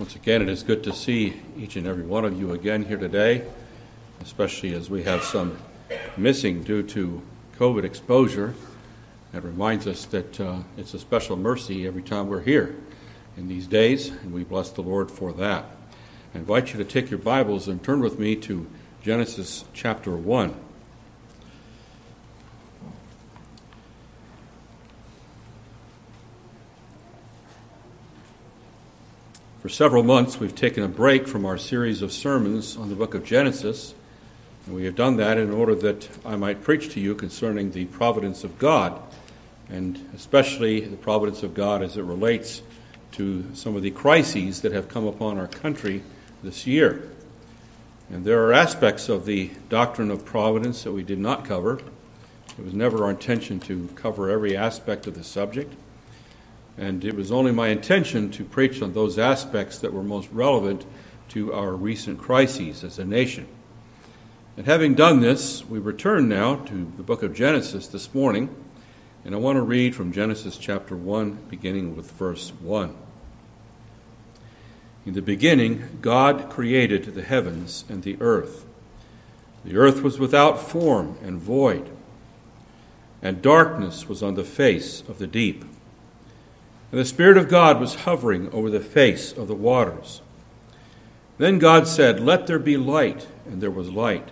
Once again, it is good to see each and every one of you again here today, especially as we have some missing due to COVID exposure. That reminds us that uh, it's a special mercy every time we're here in these days, and we bless the Lord for that. I invite you to take your Bibles and turn with me to Genesis chapter 1. For several months, we've taken a break from our series of sermons on the book of Genesis, and we have done that in order that I might preach to you concerning the providence of God, and especially the providence of God as it relates to some of the crises that have come upon our country this year. And there are aspects of the doctrine of providence that we did not cover. It was never our intention to cover every aspect of the subject. And it was only my intention to preach on those aspects that were most relevant to our recent crises as a nation. And having done this, we return now to the book of Genesis this morning, and I want to read from Genesis chapter 1, beginning with verse 1. In the beginning, God created the heavens and the earth. The earth was without form and void, and darkness was on the face of the deep and the Spirit of God was hovering over the face of the waters. Then God said, Let there be light, and there was light.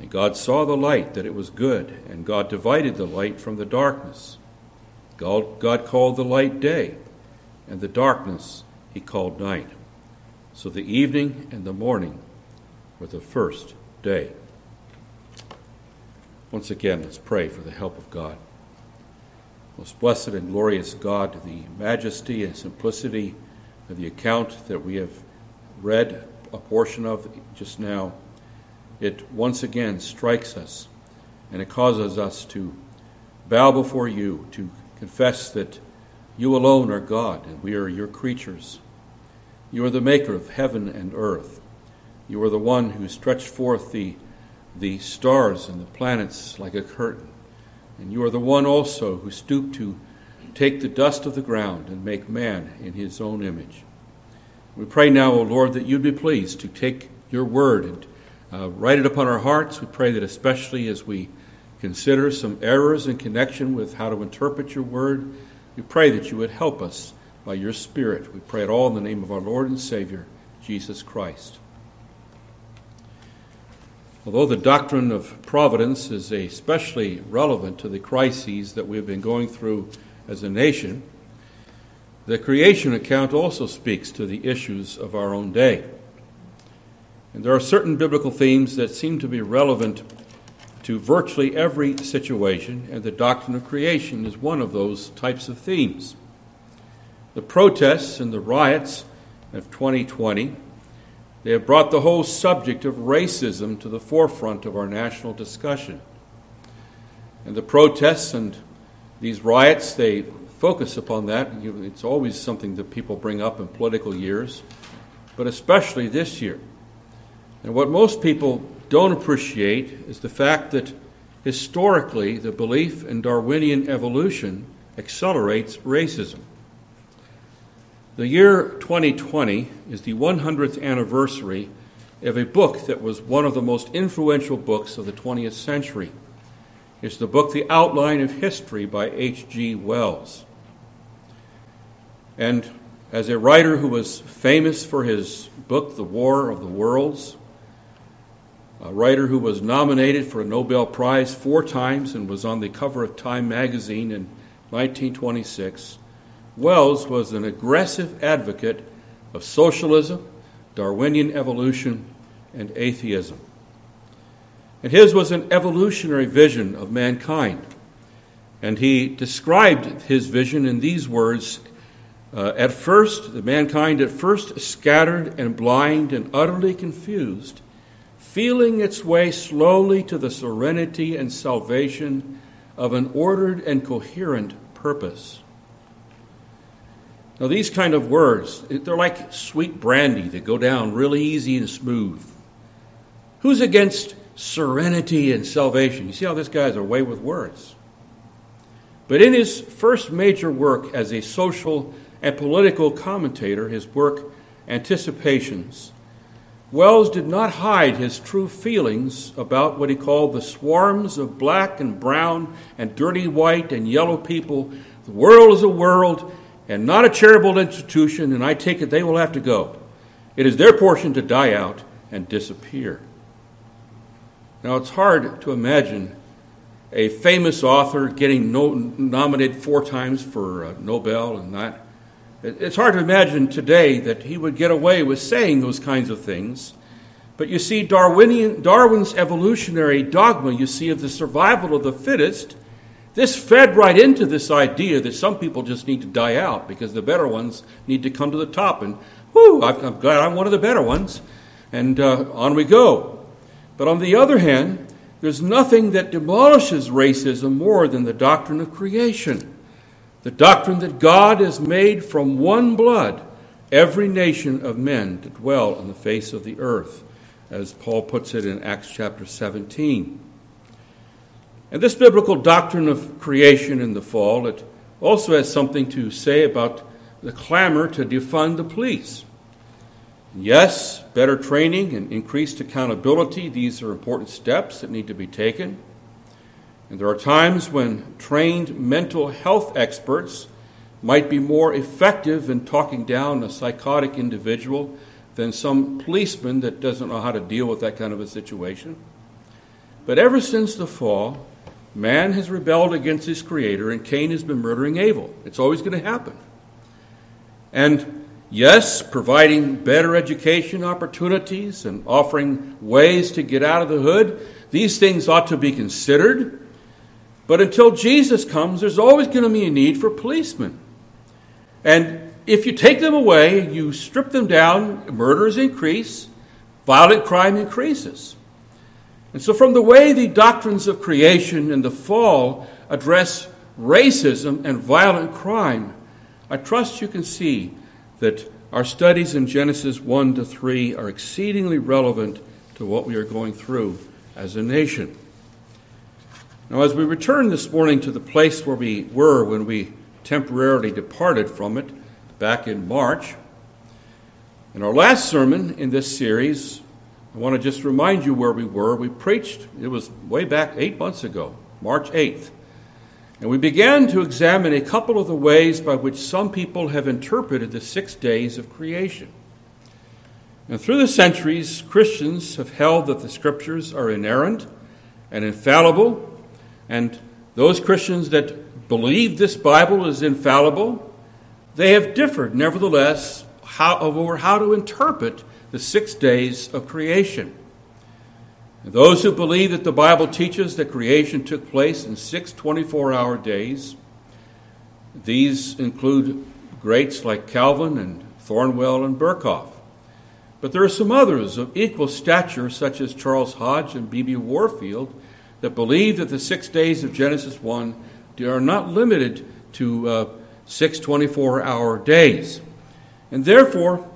And God saw the light, that it was good, and God divided the light from the darkness. God, God called the light day, and the darkness he called night. So the evening and the morning were the first day. Once again, let's pray for the help of God. Most blessed and glorious God, the majesty and simplicity of the account that we have read a portion of just now, it once again strikes us and it causes us to bow before you, to confess that you alone are God and we are your creatures. You are the maker of heaven and earth. You are the one who stretched forth the, the stars and the planets like a curtain. And you are the one also who stooped to take the dust of the ground and make man in his own image. We pray now, O Lord, that you'd be pleased to take your word and uh, write it upon our hearts. We pray that especially as we consider some errors in connection with how to interpret your word, we pray that you would help us by your Spirit. We pray it all in the name of our Lord and Savior, Jesus Christ. Although the doctrine of providence is especially relevant to the crises that we've been going through as a nation, the creation account also speaks to the issues of our own day. And there are certain biblical themes that seem to be relevant to virtually every situation, and the doctrine of creation is one of those types of themes. The protests and the riots of 2020 they have brought the whole subject of racism to the forefront of our national discussion. And the protests and these riots, they focus upon that. It's always something that people bring up in political years, but especially this year. And what most people don't appreciate is the fact that historically the belief in Darwinian evolution accelerates racism. The year 2020 is the 100th anniversary of a book that was one of the most influential books of the 20th century. It's the book The Outline of History by H.G. Wells. And as a writer who was famous for his book, The War of the Worlds, a writer who was nominated for a Nobel Prize four times and was on the cover of Time magazine in 1926, Wells was an aggressive advocate of socialism, Darwinian evolution, and atheism. And his was an evolutionary vision of mankind. And he described his vision in these words uh, At first, the mankind at first scattered and blind and utterly confused, feeling its way slowly to the serenity and salvation of an ordered and coherent purpose. Now, these kind of words, they're like sweet brandy that go down really easy and smooth. Who's against serenity and salvation? You see how this guy's away with words. But in his first major work as a social and political commentator, his work anticipations. Wells did not hide his true feelings about what he called the swarms of black and brown and dirty white and yellow people. The world is a world and not a charitable institution, and I take it they will have to go. It is their portion to die out and disappear. Now, it's hard to imagine a famous author getting no, nominated four times for uh, Nobel and that. It's hard to imagine today that he would get away with saying those kinds of things. But you see, Darwinian, Darwin's evolutionary dogma, you see, of the survival of the fittest, this fed right into this idea that some people just need to die out because the better ones need to come to the top. And, whoo, I'm glad I'm one of the better ones. And uh, on we go. But on the other hand, there's nothing that demolishes racism more than the doctrine of creation. The doctrine that God has made from one blood every nation of men to dwell on the face of the earth, as Paul puts it in Acts chapter 17. And this biblical doctrine of creation in the fall, it also has something to say about the clamor to defund the police. Yes, better training and increased accountability, these are important steps that need to be taken. And there are times when trained mental health experts might be more effective in talking down a psychotic individual than some policeman that doesn't know how to deal with that kind of a situation. But ever since the fall, man has rebelled against his creator, and Cain has been murdering Abel. It's always going to happen. And yes, providing better education opportunities and offering ways to get out of the hood, these things ought to be considered. But until Jesus comes, there's always going to be a need for policemen. And if you take them away, you strip them down, murders increase, violent crime increases. And so, from the way the doctrines of creation and the fall address racism and violent crime, I trust you can see that our studies in Genesis 1 to 3 are exceedingly relevant to what we are going through as a nation. Now, as we return this morning to the place where we were when we temporarily departed from it back in March, in our last sermon in this series, I want to just remind you where we were. We preached, it was way back eight months ago, March 8th. And we began to examine a couple of the ways by which some people have interpreted the six days of creation. And through the centuries, Christians have held that the scriptures are inerrant and infallible and those Christians that believe this Bible is infallible, they have differed, nevertheless, how, over how to interpret the six days of creation. And those who believe that the Bible teaches that creation took place in six 24 hour days, these include greats like Calvin and Thornwell and Berkhof. But there are some others of equal stature, such as Charles Hodge and B.B. Warfield, that believe that the six days of Genesis 1 are not limited to uh, six 24 hour days. And therefore,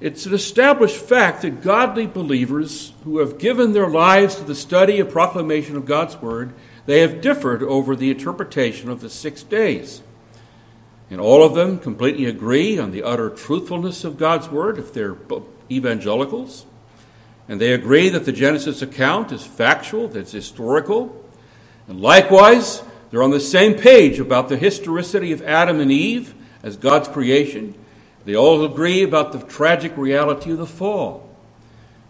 it's an established fact that godly believers who have given their lives to the study and proclamation of God's Word, they have differed over the interpretation of the six days. And all of them completely agree on the utter truthfulness of God's Word if they're evangelicals. And they agree that the Genesis account is factual, that it's historical. And likewise, they're on the same page about the historicity of Adam and Eve as God's creation. They all agree about the tragic reality of the fall.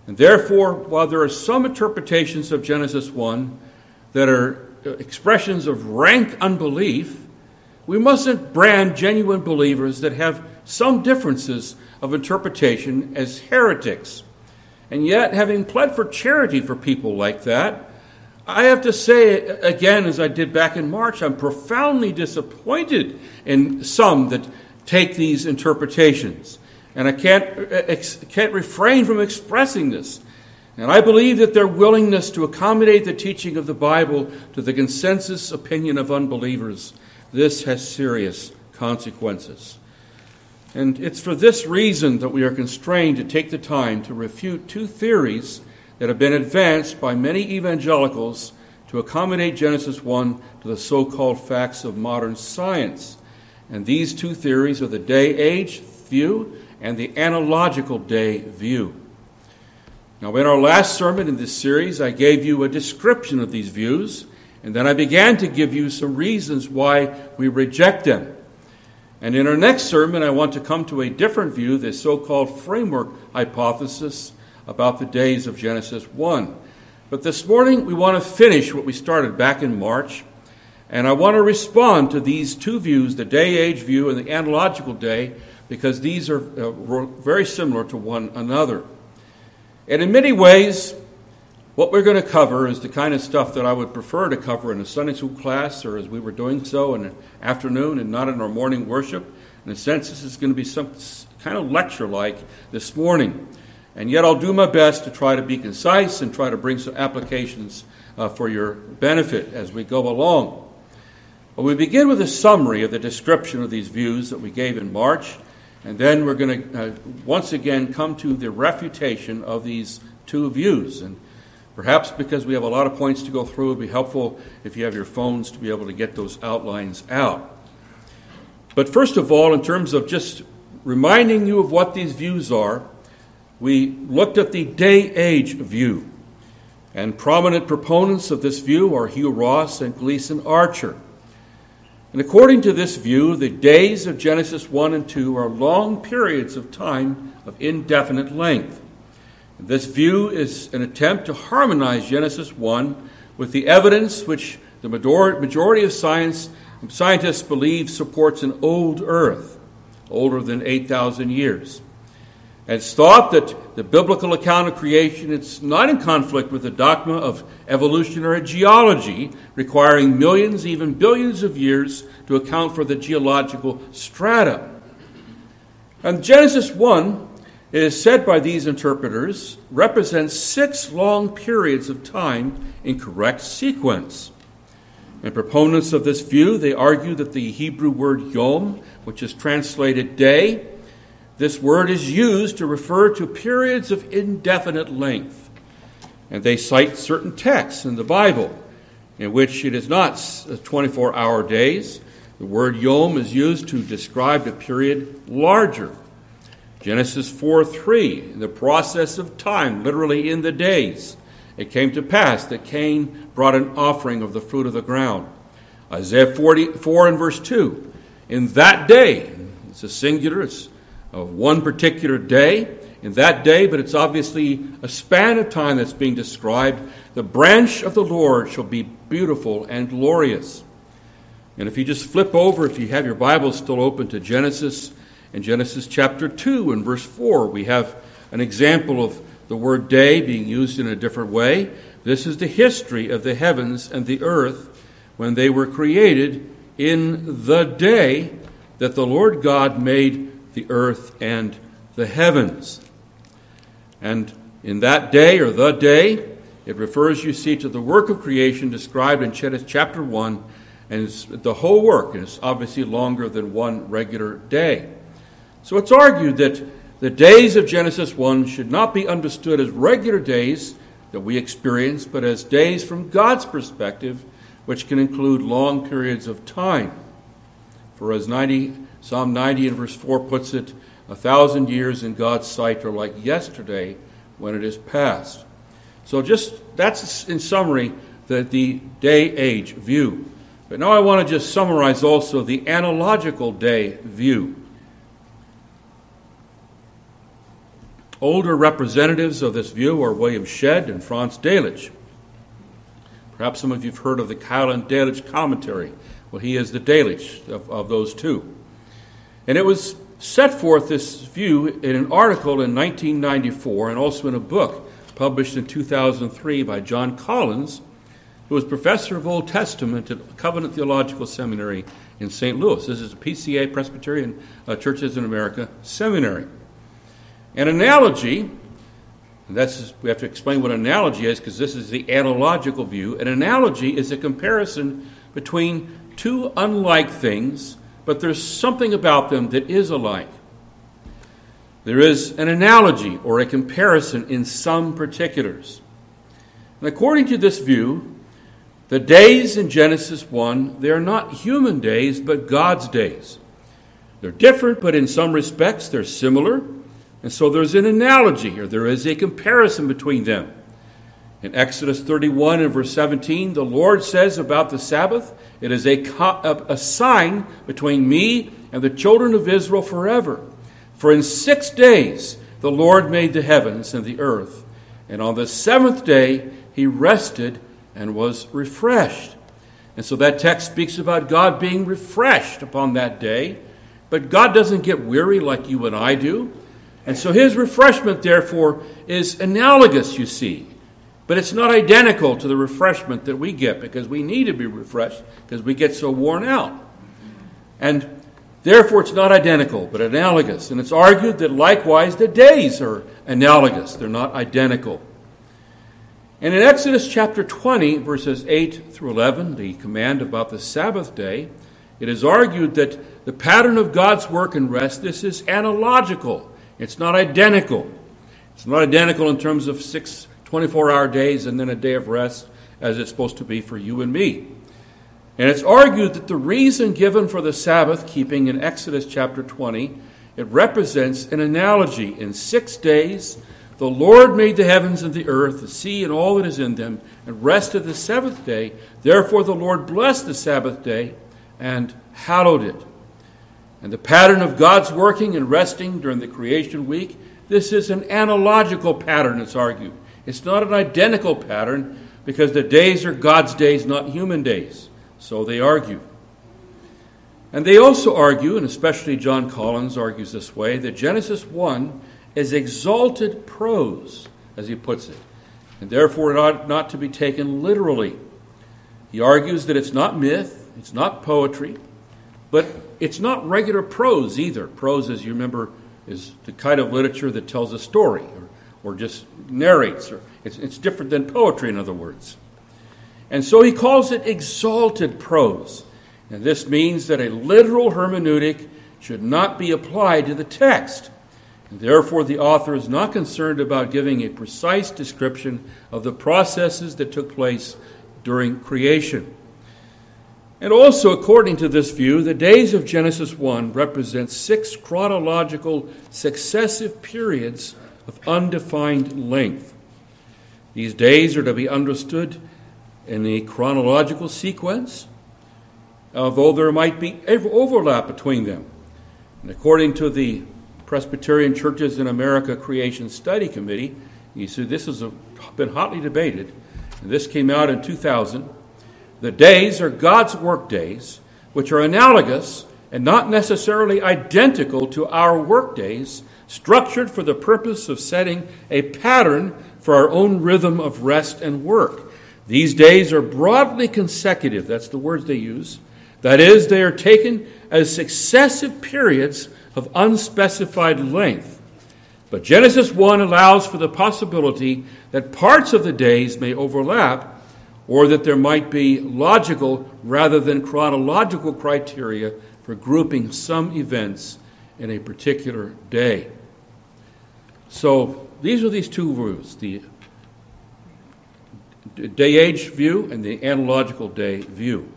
And therefore, while there are some interpretations of Genesis 1 that are uh, expressions of rank unbelief, we mustn't brand genuine believers that have some differences of interpretation as heretics. And yet, having pled for charity for people like that, I have to say uh, again, as I did back in March, I'm profoundly disappointed in some that take these interpretations. And I can't, can't refrain from expressing this. And I believe that their willingness to accommodate the teaching of the Bible to the consensus opinion of unbelievers, this has serious consequences. And it's for this reason that we are constrained to take the time to refute two theories that have been advanced by many evangelicals to accommodate Genesis 1 to the so called facts of modern science. And these two theories are the day age view and the analogical day view. Now, in our last sermon in this series, I gave you a description of these views, and then I began to give you some reasons why we reject them. And in our next sermon, I want to come to a different view, the so called framework hypothesis about the days of Genesis 1. But this morning, we want to finish what we started back in March, and I want to respond to these two views the day age view and the analogical day, because these are uh, very similar to one another. And in many ways, what we're going to cover is the kind of stuff that I would prefer to cover in a Sunday school class or as we were doing so in the afternoon and not in our morning worship. In a sense, this is going to be some kind of lecture like this morning. And yet, I'll do my best to try to be concise and try to bring some applications uh, for your benefit as we go along. But we begin with a summary of the description of these views that we gave in March. And then we're going to uh, once again come to the refutation of these two views. And perhaps because we have a lot of points to go through, it would be helpful if you have your phones to be able to get those outlines out. But first of all, in terms of just reminding you of what these views are, we looked at the day age view. And prominent proponents of this view are Hugh Ross and Gleason Archer. And according to this view, the days of Genesis 1 and 2 are long periods of time of indefinite length. This view is an attempt to harmonize Genesis 1 with the evidence which the majority of science, scientists believe supports an old earth, older than 8,000 years. It's thought that the biblical account of creation is not in conflict with the dogma of evolutionary geology, requiring millions, even billions of years to account for the geological strata. And Genesis 1, it is said by these interpreters, represents six long periods of time in correct sequence. And proponents of this view, they argue that the Hebrew word yom, which is translated day, this word is used to refer to periods of indefinite length. And they cite certain texts in the Bible in which it is not uh, 24 hour days. The word yom is used to describe a period larger. Genesis 4 3, in the process of time, literally in the days, it came to pass that Cain brought an offering of the fruit of the ground. Isaiah 44 and verse 2, in that day, it's a singular, it's of one particular day, in that day, but it's obviously a span of time that's being described. The branch of the Lord shall be beautiful and glorious. And if you just flip over, if you have your Bible still open to Genesis, in Genesis chapter 2 and verse 4, we have an example of the word day being used in a different way. This is the history of the heavens and the earth when they were created in the day that the Lord God made the earth and the heavens. And in that day, or the day, it refers, you see, to the work of creation described in chapter 1, and it's the whole work, it's obviously longer than one regular day. So it's argued that the days of Genesis 1 should not be understood as regular days that we experience, but as days from God's perspective, which can include long periods of time. For as 90 Psalm 90 and verse 4 puts it a thousand years in God's sight are like yesterday when it is past. So, just that's in summary the, the day age view. But now I want to just summarize also the analogical day view. Older representatives of this view are William Shedd and Franz Delitzsch. Perhaps some of you have heard of the Keil and Delitzsch commentary. Well, he is the Delitzsch of, of those two. And it was set forth this view in an article in 1994 and also in a book published in 2003 by John Collins, who was professor of Old Testament at Covenant Theological Seminary in St. Louis. This is a PCA, Presbyterian uh, Churches in America seminary. An analogy, that's we have to explain what an analogy is because this is the analogical view. An analogy is a comparison between two unlike things but there's something about them that is alike. There is an analogy or a comparison in some particulars. And according to this view, the days in Genesis 1, they are not human days, but God's days. They're different, but in some respects they're similar. And so there's an analogy here, there is a comparison between them. In Exodus 31 and verse 17, the Lord says about the Sabbath, it is a, a sign between me and the children of Israel forever. For in six days the Lord made the heavens and the earth, and on the seventh day he rested and was refreshed. And so that text speaks about God being refreshed upon that day. But God doesn't get weary like you and I do. And so his refreshment, therefore, is analogous, you see. But it's not identical to the refreshment that we get because we need to be refreshed because we get so worn out. And therefore, it's not identical, but analogous. And it's argued that likewise the days are analogous, they're not identical. And in Exodus chapter 20, verses 8 through 11, the command about the Sabbath day, it is argued that the pattern of God's work and rest, this is analogical. It's not identical. It's not identical in terms of six 24 hour days and then a day of rest as it's supposed to be for you and me. And it's argued that the reason given for the Sabbath keeping in Exodus chapter 20, it represents an analogy. In six days, the Lord made the heavens and the earth, the sea and all that is in them, and rested the seventh day. Therefore, the Lord blessed the Sabbath day and hallowed it. And the pattern of God's working and resting during the creation week, this is an analogical pattern, it's argued. It's not an identical pattern because the days are God's days, not human days. So they argue. And they also argue, and especially John Collins argues this way, that Genesis 1 is exalted prose, as he puts it, and therefore it ought not to be taken literally. He argues that it's not myth, it's not poetry, but it's not regular prose either. Prose, as you remember, is the kind of literature that tells a story or, or just narrates. Or it's, it's different than poetry, in other words. And so he calls it exalted prose. And this means that a literal hermeneutic should not be applied to the text. And therefore, the author is not concerned about giving a precise description of the processes that took place during creation. And also, according to this view, the days of Genesis 1 represent six chronological successive periods of undefined length. These days are to be understood in a chronological sequence, although there might be overlap between them. And according to the Presbyterian Churches in America Creation Study Committee, you see this has uh, been hotly debated, and this came out in 2000. The days are God's work days, which are analogous and not necessarily identical to our work days, structured for the purpose of setting a pattern for our own rhythm of rest and work. These days are broadly consecutive, that's the words they use. That is, they are taken as successive periods of unspecified length. But Genesis 1 allows for the possibility that parts of the days may overlap or that there might be logical rather than chronological criteria for grouping some events in a particular day. So these are these two views the day age view and the analogical day view.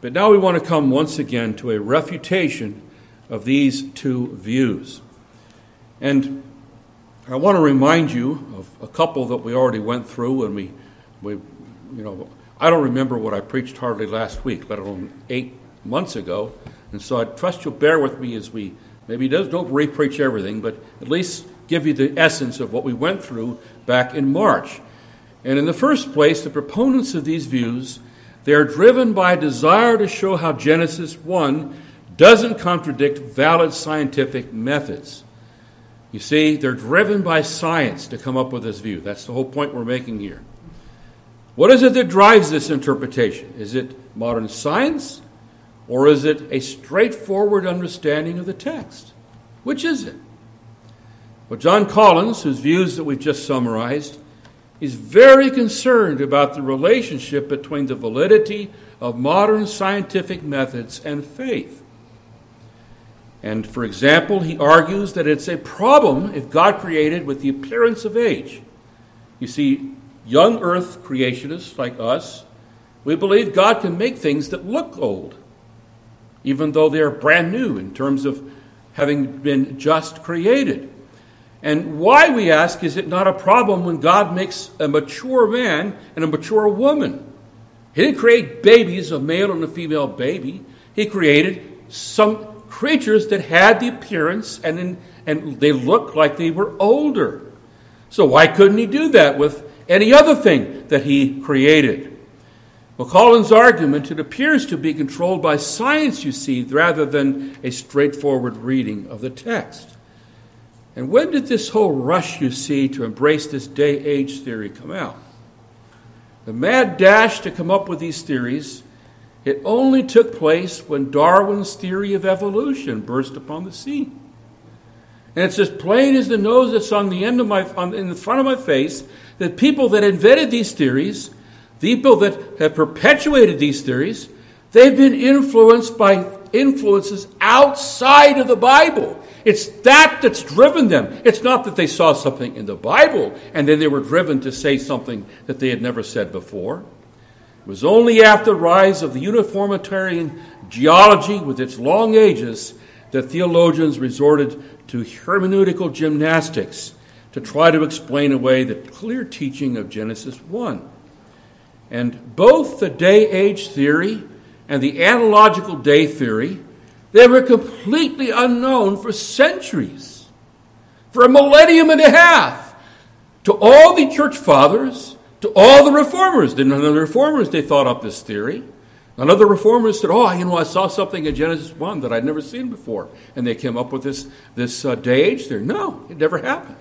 But now we want to come once again to a refutation of these two views. And I want to remind you of a couple that we already went through and we, we you know, I don't remember what I preached hardly last week, let alone eight months ago. And so I trust you'll bear with me as we maybe don't re-preach everything, but at least give you the essence of what we went through back in March. And in the first place, the proponents of these views, they are driven by a desire to show how Genesis 1 doesn't contradict valid scientific methods. You see, they're driven by science to come up with this view. That's the whole point we're making here. What is it that drives this interpretation? Is it modern science or is it a straightforward understanding of the text? Which is it? Well, John Collins, whose views that we've just summarized, is very concerned about the relationship between the validity of modern scientific methods and faith. And for example, he argues that it's a problem if God created with the appearance of age. You see, young earth creationists like us, we believe God can make things that look old. even though they are brand new in terms of having been just created. And why, we ask, is it not a problem when God makes a mature man and a mature woman? He didn't create babies, a male and a female baby. He created some creatures that had the appearance and, in, and they looked like they were older. So why couldn't he do that with any other thing that he created? Well, Collins' argument, it appears to be controlled by science, you see, rather than a straightforward reading of the text. And when did this whole rush, you see, to embrace this day age theory come out? The mad dash to come up with these theories, it only took place when Darwin's theory of evolution burst upon the scene. And it's as plain as the nose that's on the end of my, on, in the front of my face that people that invented these theories, the people that have perpetuated these theories, they've been influenced by influences outside of the Bible. It's that that's driven them. It's not that they saw something in the Bible and then they were driven to say something that they had never said before. It was only after the rise of the uniformitarian geology with its long ages that theologians resorted to hermeneutical gymnastics to try to explain away the clear teaching of Genesis 1. And both the day age theory and the analogical day theory they were completely unknown for centuries, for a millennium and a half, to all the church fathers, to all the reformers. None of the reformers they thought up this theory. None of the reformers said, "Oh, you know, I saw something in Genesis one that I'd never seen before," and they came up with this this uh, day age theory. No, it never happened.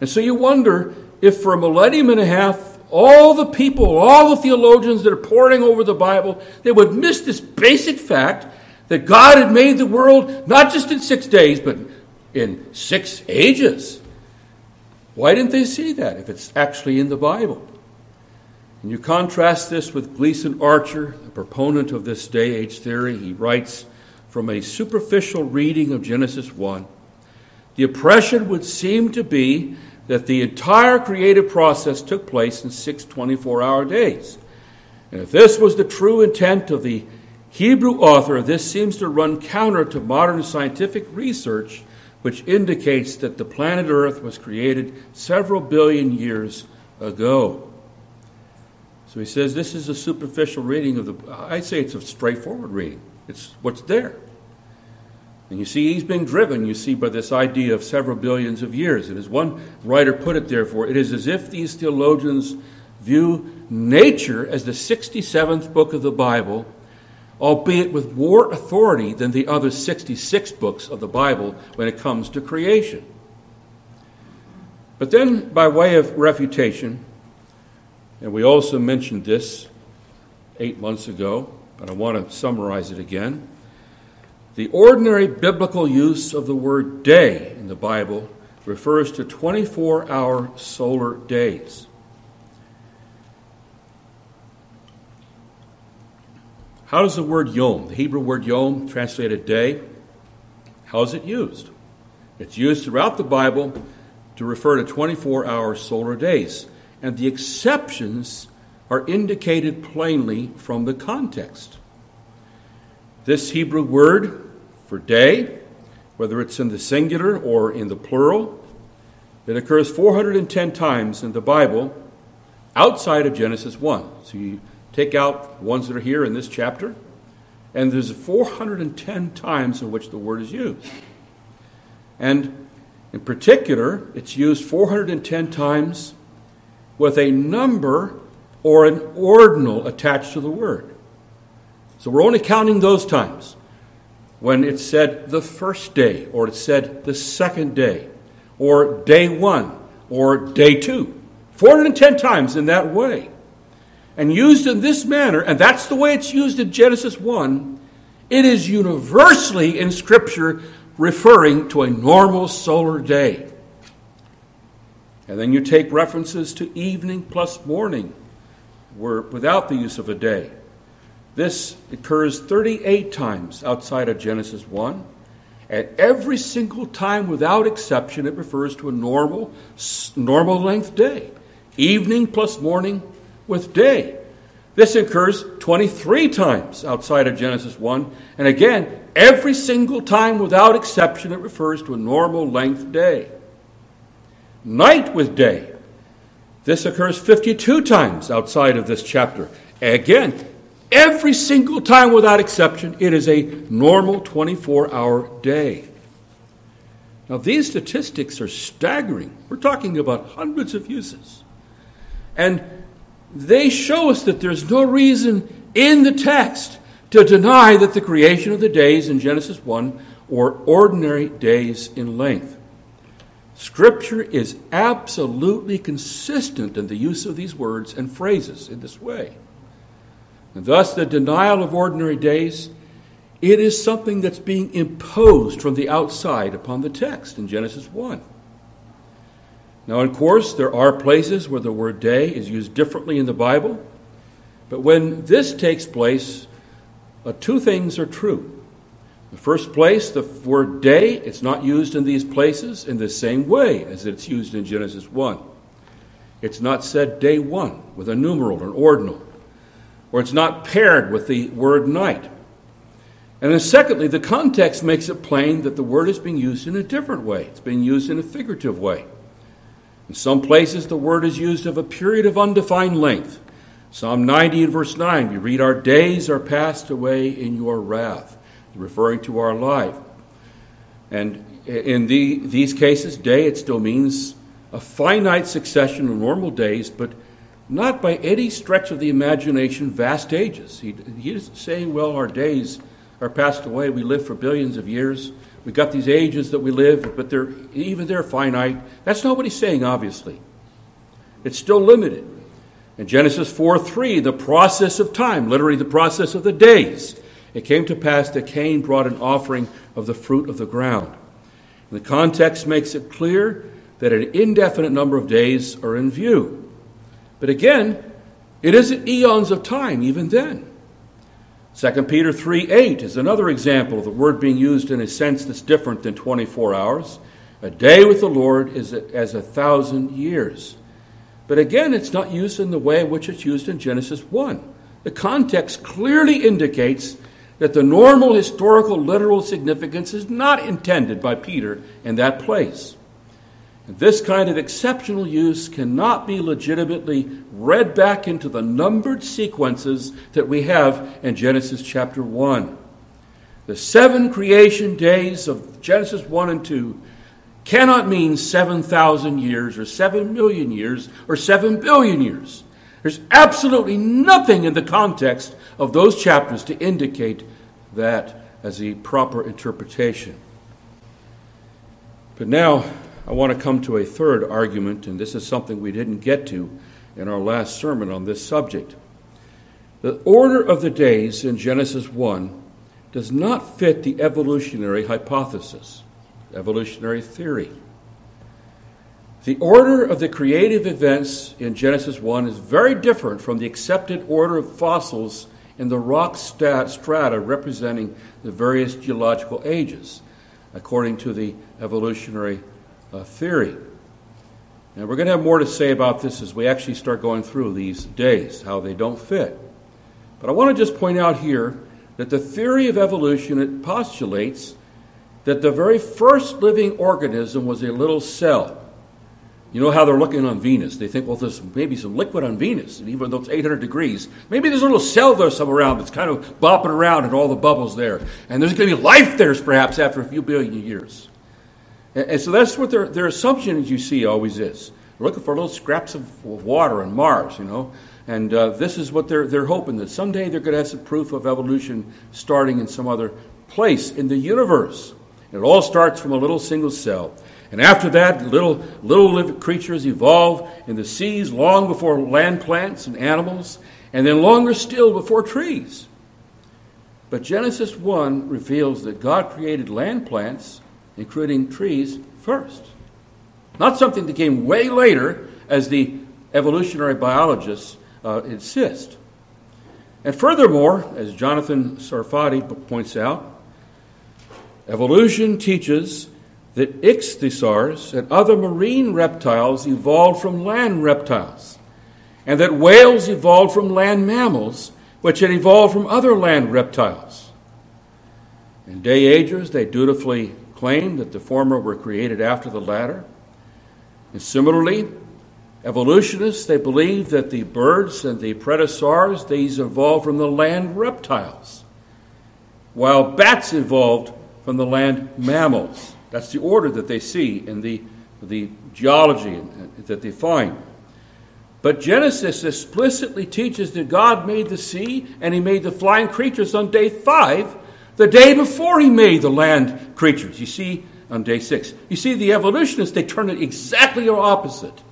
And so you wonder if, for a millennium and a half, all the people, all the theologians that are poring over the Bible, they would miss this basic fact that God had made the world not just in six days, but in six ages. Why didn't they see that if it's actually in the Bible? And you contrast this with Gleason Archer, a proponent of this day age theory. He writes from a superficial reading of Genesis 1 the impression would seem to be that the entire creative process took place in six 24 hour days. And if this was the true intent of the Hebrew author, this seems to run counter to modern scientific research, which indicates that the planet Earth was created several billion years ago. So he says this is a superficial reading of the. I'd say it's a straightforward reading. It's what's there. And you see, he's being driven, you see, by this idea of several billions of years. And as one writer put it, therefore, it is as if these theologians view nature as the 67th book of the Bible albeit with more authority than the other 66 books of the Bible when it comes to creation. But then, by way of refutation, and we also mentioned this eight months ago, but I want to summarize it again. The ordinary biblical use of the word day in the Bible refers to 24 hour solar days. How does the word yom, the Hebrew word yom, translated day, how is it used? It's used throughout the Bible to refer to 24 hour solar days, and the exceptions are indicated plainly from the context. This Hebrew word for day, whether it's in the singular or in the plural, it occurs 410 times in the Bible outside of Genesis 1. So you Take out ones that are here in this chapter, and there's 410 times in which the word is used. And in particular, it's used 410 times with a number or an ordinal attached to the word. So we're only counting those times when it said the first day, or it said the second day, or day one, or day two. 410 times in that way and used in this manner, and that's the way it's used in Genesis 1, it is universally in Scripture referring to a normal solar day. And then you take references to evening plus morning, where, without the use of a day. This occurs 38 times outside of Genesis 1. And every single time, without exception, it refers to a normal, normal length day. Evening plus morning with day. This occurs 23 times outside of Genesis 1. And again, every single time without exception, it refers to a normal length day. Night with day. This occurs 52 times outside of this chapter. Again, every single time without exception, it is a normal 24 hour day. Now, these statistics are staggering. We're talking about hundreds of uses. And they show us that there's no reason in the text to deny that the creation of the days in Genesis 1 were ordinary days in length. Scripture is absolutely consistent in the use of these words and phrases in this way. And thus, the denial of ordinary days it is something that's being imposed from the outside upon the text in Genesis 1. Now, of course, there are places where the word day is used differently in the Bible, but when this takes place, uh, two things are true. In the first place, the word day, it's not used in these places in the same way as it's used in Genesis 1. It's not said day one with a numeral, or an ordinal, or it's not paired with the word night. And then, secondly, the context makes it plain that the word is being used in a different way. It's being used in a figurative way. In some places, the word is used of a period of undefined length. Psalm 90 and verse 9, we read, Our days are passed away in your wrath, referring to our life. And in the, these cases, day, it still means a finite succession of normal days, but not by any stretch of the imagination vast ages. He, he isn't saying, well, our days are passed away. We live for billions of years. We've got these ages that we live, but they're even they're finite. That's not what he's saying, obviously. It's still limited. In Genesis 4 3, the process of time, literally the process of the days, it came to pass that Cain brought an offering of the fruit of the ground. And the context makes it clear that an indefinite number of days are in view. But again, it isn't eons of time even then. 2 Peter 3 8 is another example of the word being used in a sense that's different than 24 hours. A day with the Lord is as a thousand years. But again, it's not used in the way in which it's used in Genesis 1. The context clearly indicates that the normal historical literal significance is not intended by Peter in that place. This kind of exceptional use cannot be legitimately read back into the numbered sequences that we have in Genesis chapter 1. The seven creation days of Genesis 1 and 2 cannot mean 7,000 years or 7 million years or 7 billion years. There's absolutely nothing in the context of those chapters to indicate that as a proper interpretation. But now, I want to come to a third argument, and this is something we didn't get to in our last sermon on this subject. The order of the days in Genesis 1 does not fit the evolutionary hypothesis, evolutionary theory. The order of the creative events in Genesis 1 is very different from the accepted order of fossils in the rock strata representing the various geological ages, according to the evolutionary uh, theory. And we're going to have more to say about this as we actually start going through these days, how they don't fit. But I want to just point out here that the theory of evolution it postulates that the very first living organism was a little cell. You know how they're looking on Venus. They think, well, there's maybe some liquid on Venus, and even though it's 800 degrees, maybe there's a little cell there somewhere around that's kind of bopping around and all the bubbles there. And there's going to be life there perhaps after a few billion years. And so that's what their, their assumption, as you see, always is. They're looking for little scraps of water on Mars, you know. And uh, this is what they're, they're hoping that someday they're going to have some proof of evolution starting in some other place in the universe. It all starts from a little single cell. And after that, little, little living creatures evolve in the seas long before land plants and animals, and then longer still before trees. But Genesis 1 reveals that God created land plants including trees, first. Not something that came way later, as the evolutionary biologists uh, insist. And furthermore, as Jonathan Sarfati points out, evolution teaches that ichthyosaurs and other marine reptiles evolved from land reptiles. and that whales evolved from land mammals, which had evolved from other land reptiles. In day agers, they dutifully claimed that the former were created after the latter. And similarly, evolutionists, they believe that the birds and the pterosaurs, these evolved from the land reptiles, while bats evolved from the land mammals. That's the order that they see in the, the geology that they find. But Genesis explicitly teaches that God made the sea and he made the flying creatures on day five, the day before he made the land creatures. You see, on day six. You see, the evolutionists, they turn it exactly opposite.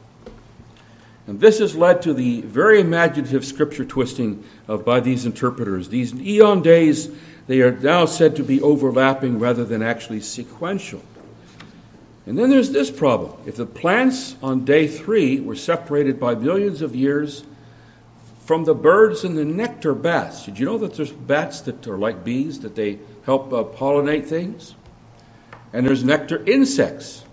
And this has led to the very imaginative scripture twisting of, by these interpreters. These eon days, they are now said to be overlapping rather than actually sequential. And then there's this problem. If the plants on day three were separated by millions of years from the birds and the nectar bats, did you know that there's bats that are like bees, that they help uh, pollinate things? And there's nectar insects.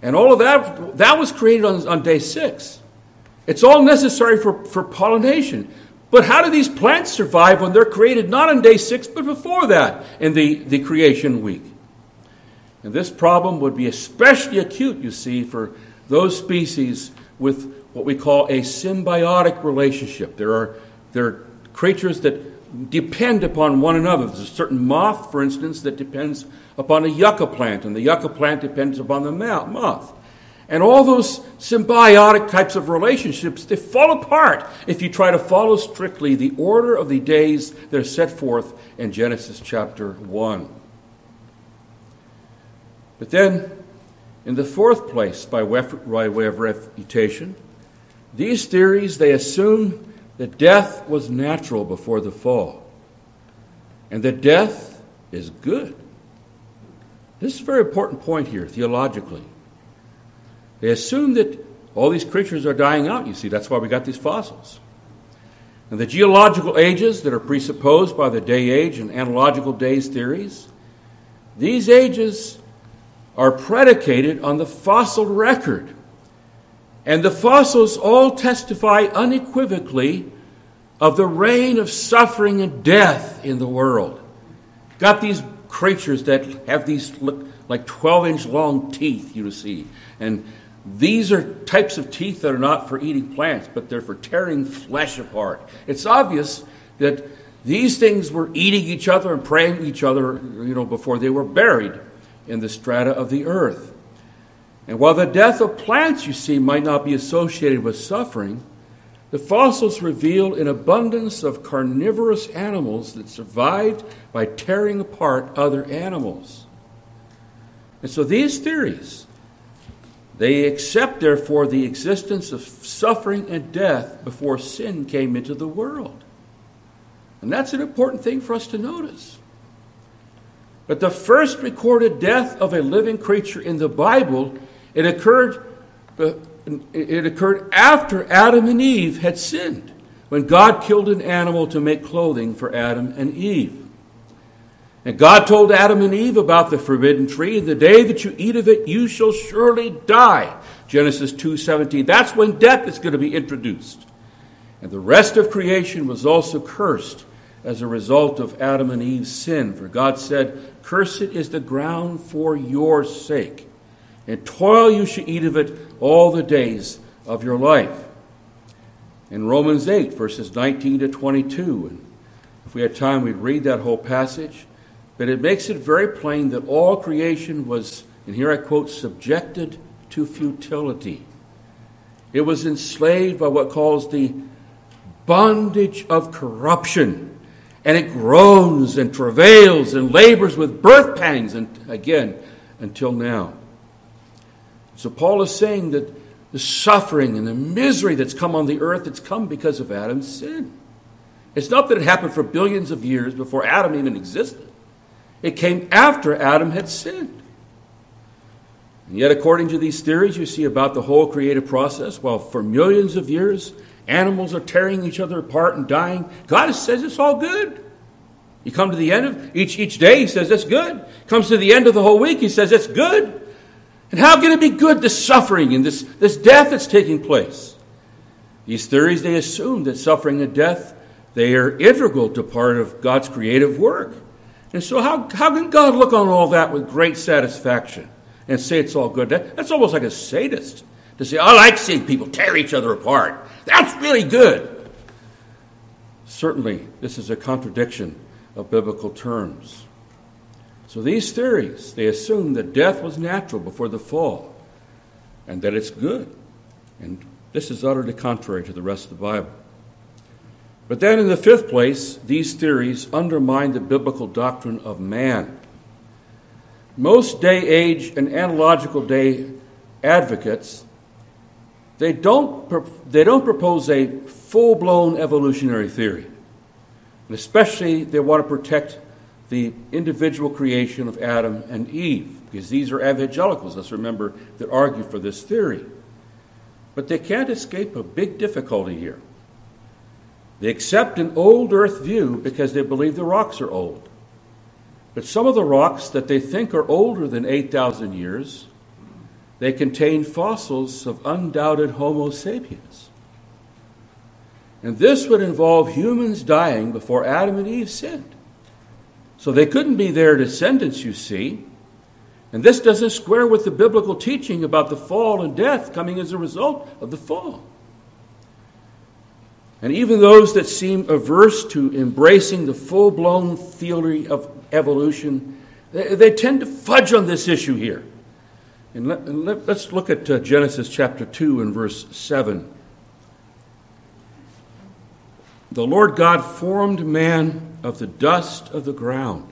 And all of that, that was created on, on day six. It's all necessary for, for pollination. But how do these plants survive when they're created not on day six, but before that in the, the creation week? And this problem would be especially acute, you see, for those species with what we call a symbiotic relationship. There are, there are creatures that depend upon one another. There's a certain moth, for instance, that depends upon a yucca plant, and the yucca plant depends upon the moth. And all those symbiotic types of relationships, they fall apart if you try to follow strictly the order of the days that are set forth in Genesis chapter 1. But then, in the fourth place, by way of refutation, these theories they assume that death was natural before the fall, and that death is good. This is a very important point here, theologically. They assume that all these creatures are dying out, you see, that's why we got these fossils. And the geological ages that are presupposed by the day age and analogical days theories, these ages are predicated on the fossil record. And the fossils all testify unequivocally of the reign of suffering and death in the world. Got these creatures that have these like 12 inch long teeth, you see. And these are types of teeth that are not for eating plants, but they're for tearing flesh apart. It's obvious that these things were eating each other and preying each other, you know, before they were buried in the strata of the earth. And while the death of plants, you see, might not be associated with suffering, the fossils reveal an abundance of carnivorous animals that survived by tearing apart other animals. And so these theories, they accept, therefore, the existence of suffering and death before sin came into the world. And that's an important thing for us to notice. But the first recorded death of a living creature in the Bible, it occurred, uh, it occurred after Adam and Eve had sinned, when God killed an animal to make clothing for Adam and Eve. And God told Adam and Eve about the forbidden tree, the day that you eat of it, you shall surely die. Genesis 2:17. That's when death is going to be introduced. And the rest of creation was also cursed as a result of Adam and Eve's sin. For God said, Cursed is the ground for your sake, and toil you shall eat of it all the days of your life. In Romans 8, verses 19 to 22, and if we had time, we'd read that whole passage, but it makes it very plain that all creation was, and here I quote, subjected to futility. It was enslaved by what calls the bondage of corruption and it groans and travails and labors with birth pangs, and again, until now. So Paul is saying that the suffering and the misery that's come on the earth, it's come because of Adam's sin. It's not that it happened for billions of years before Adam even existed. It came after Adam had sinned. And yet, according to these theories, you see about the whole creative process, while for millions of years Animals are tearing each other apart and dying. God says it's all good. You come to the end of each, each day, he says it's good. Comes to the end of the whole week, he says it's good. And how can it be good, this suffering and this, this death that's taking place? These theories, they assume that suffering and death, they are integral to part of God's creative work. And so how, how can God look on all that with great satisfaction and say it's all good? That, that's almost like a sadist to say, I like seeing people tear each other apart. That's really good. Certainly, this is a contradiction of biblical terms. So these theories, they assume that death was natural before the fall and that it's good. And this is utterly contrary to the rest of the Bible. But then, in the fifth place, these theories undermine the biblical doctrine of man. Most day age and analogical day advocates they don't, they don't propose a full blown evolutionary theory. And especially, they want to protect the individual creation of Adam and Eve, because these are evangelicals, let's remember, that argue for this theory. But they can't escape a big difficulty here. They accept an old earth view because they believe the rocks are old. But some of the rocks that they think are older than 8,000 years they contain fossils of undoubted Homo sapiens. And this would involve humans dying before Adam and Eve sinned. So they couldn't be their descendants, you see. And this doesn't square with the biblical teaching about the fall and death coming as a result of the fall. And even those that seem averse to embracing the full blown theory of evolution, they, they, tend to fudge on this issue here. And, let, us let, look at uh, Genesis chapter 2 and verse 7. The Lord God formed man of the dust of the ground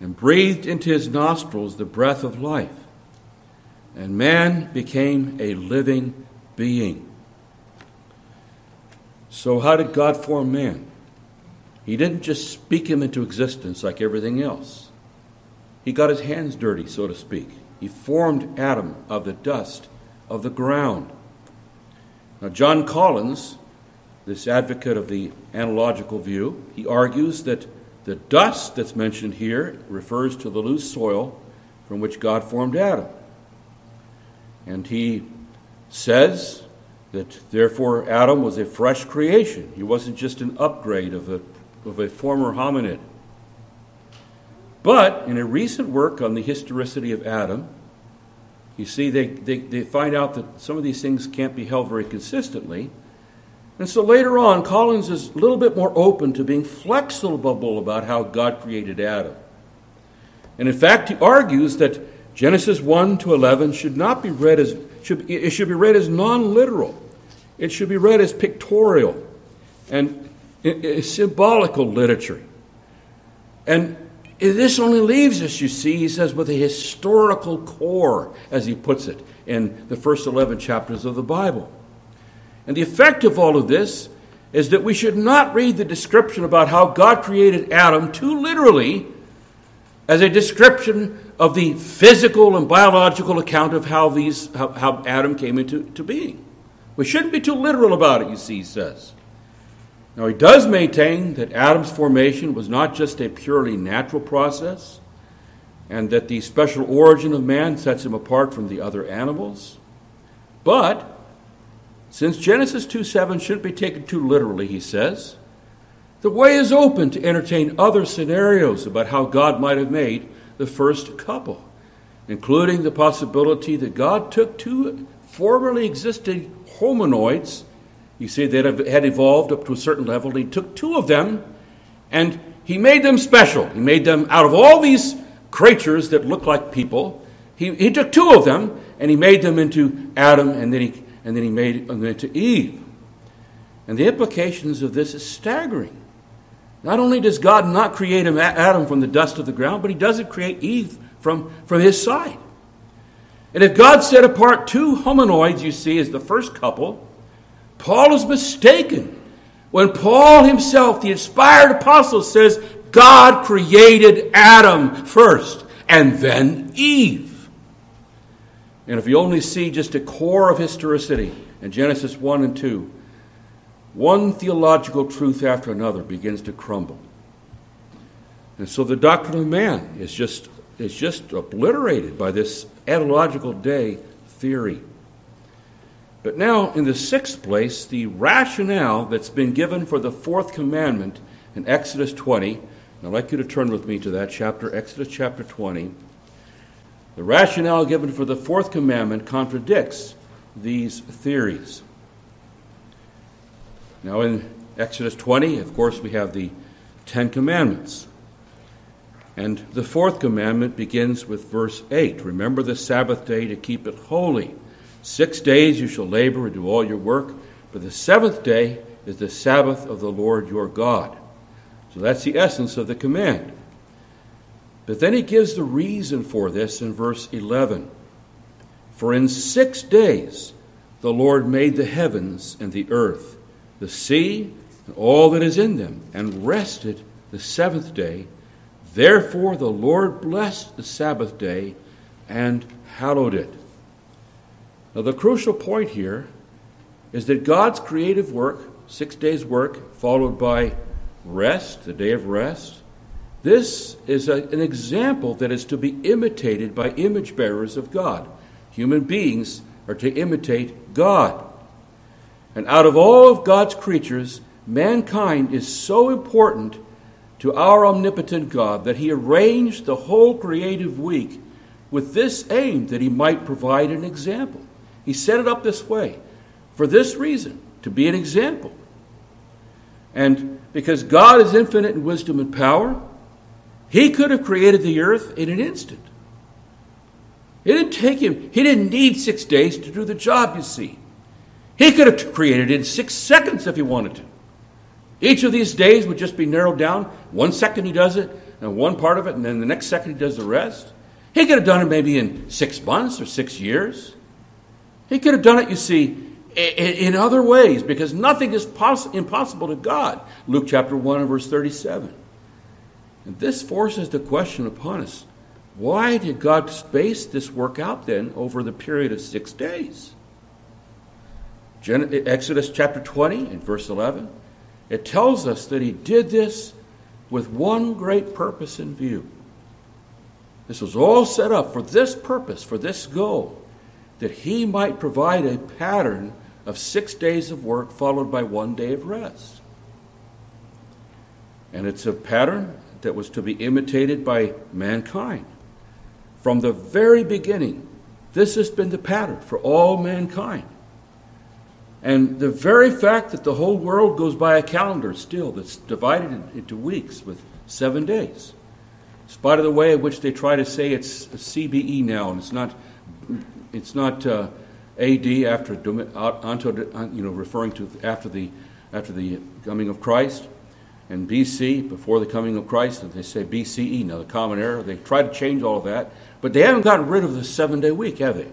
and breathed into his nostrils the breath of life, and man became a living being. So, how did God form man? He didn't just speak him into existence like everything else. He got his hands dirty, so to speak. He formed Adam of the dust of the ground. Now, John Collins, this advocate of the analogical view, he argues that the dust that's mentioned here refers to the loose soil from which God formed Adam. And he says that therefore Adam was a fresh creation. He wasn't just an upgrade of a, of a former hominid. But in a recent work on the historicity of Adam, you see, they, they, they find out that some of these things can't be held very consistently. And so later on, Collins is a little bit more open to being flexible about how God created Adam. And in fact, he argues that Genesis 1 to 11 should not be read as, should, it should be read as non literal. It should be read as pictorial and symbolical literature. And this only leaves us, you see, he says, with a historical core, as he puts it in the first 11 chapters of the Bible. And the effect of all of this is that we should not read the description about how God created Adam too literally as a description of the physical and biological account of how, these, how, how Adam came into to being. We shouldn't be too literal about it, you see, he says. Now, he does maintain that Adam's formation was not just a purely natural process, and that the special origin of man sets him apart from the other animals. But, since Genesis 2 7 shouldn't be taken too literally, he says, the way is open to entertain other scenarios about how God might have made the first couple, including the possibility that God took two formerly existing hominoids you see, they had evolved up to a certain level. He took two of them and he made them special. He made them out of all these creatures that look like people. He, he took two of them and he made them into Adam and then he, and then he made them into Eve. And the implications of this is staggering. Not only does God not create Adam from the dust of the ground, but he doesn't create Eve from, from his side. And if God set apart two hominoids, you see, as the first couple, Paul is mistaken when Paul himself, the inspired apostle, says God created Adam first and then Eve. And if you only see just a core of historicity in Genesis 1 and 2, one theological truth after another begins to crumble. And so the doctrine of man is just, is just obliterated by this analogical day theory. But now, in the sixth place, the rationale that's been given for the fourth commandment in Exodus 20. And I'd like you to turn with me to that chapter, Exodus chapter 20. The rationale given for the fourth commandment contradicts these theories. Now, in Exodus 20, of course, we have the Ten Commandments. And the fourth commandment begins with verse 8 Remember the Sabbath day to keep it holy. Six days you shall labor and do all your work, but the seventh day is the Sabbath of the Lord your God. So that's the essence of the command. But then he gives the reason for this in verse 11. For in six days the Lord made the heavens and the earth, the sea, and all that is in them, and rested the seventh day. Therefore the Lord blessed the Sabbath day and hallowed it. Now, the crucial point here is that God's creative work, six days' work, followed by rest, the day of rest, this is a, an example that is to be imitated by image bearers of God. Human beings are to imitate God. And out of all of God's creatures, mankind is so important to our omnipotent God that he arranged the whole creative week with this aim that he might provide an example. He set it up this way for this reason to be an example. And because God is infinite in wisdom and power, he could have created the earth in an instant. It didn't take him, he didn't need six days to do the job, you see. He could have created it in six seconds if he wanted to. Each of these days would just be narrowed down. One second he does it, and one part of it, and then the next second he does the rest. He could have done it maybe in six months or six years. He could have done it, you see, in other ways because nothing is poss- impossible to God. Luke chapter 1 and verse 37. And this forces the question upon us why did God space this work out then over the period of six days? Gen- Exodus chapter 20 and verse 11. It tells us that he did this with one great purpose in view. This was all set up for this purpose, for this goal, that he might provide a pattern of six days of work followed by one day of rest. And it's a pattern that was to be imitated by mankind. From the very beginning, this has been the pattern for all mankind. And the very fact that the whole world goes by a calendar still that's divided into weeks with seven days, in spite of the way in which they try to say it's CBE now, and it's not, it's not uh, AD after you know referring to after the after the coming of Christ, and BC before the coming of Christ, and they say BCE now the Common Era. They try to change all of that, but they haven't gotten rid of the seven day week, have they?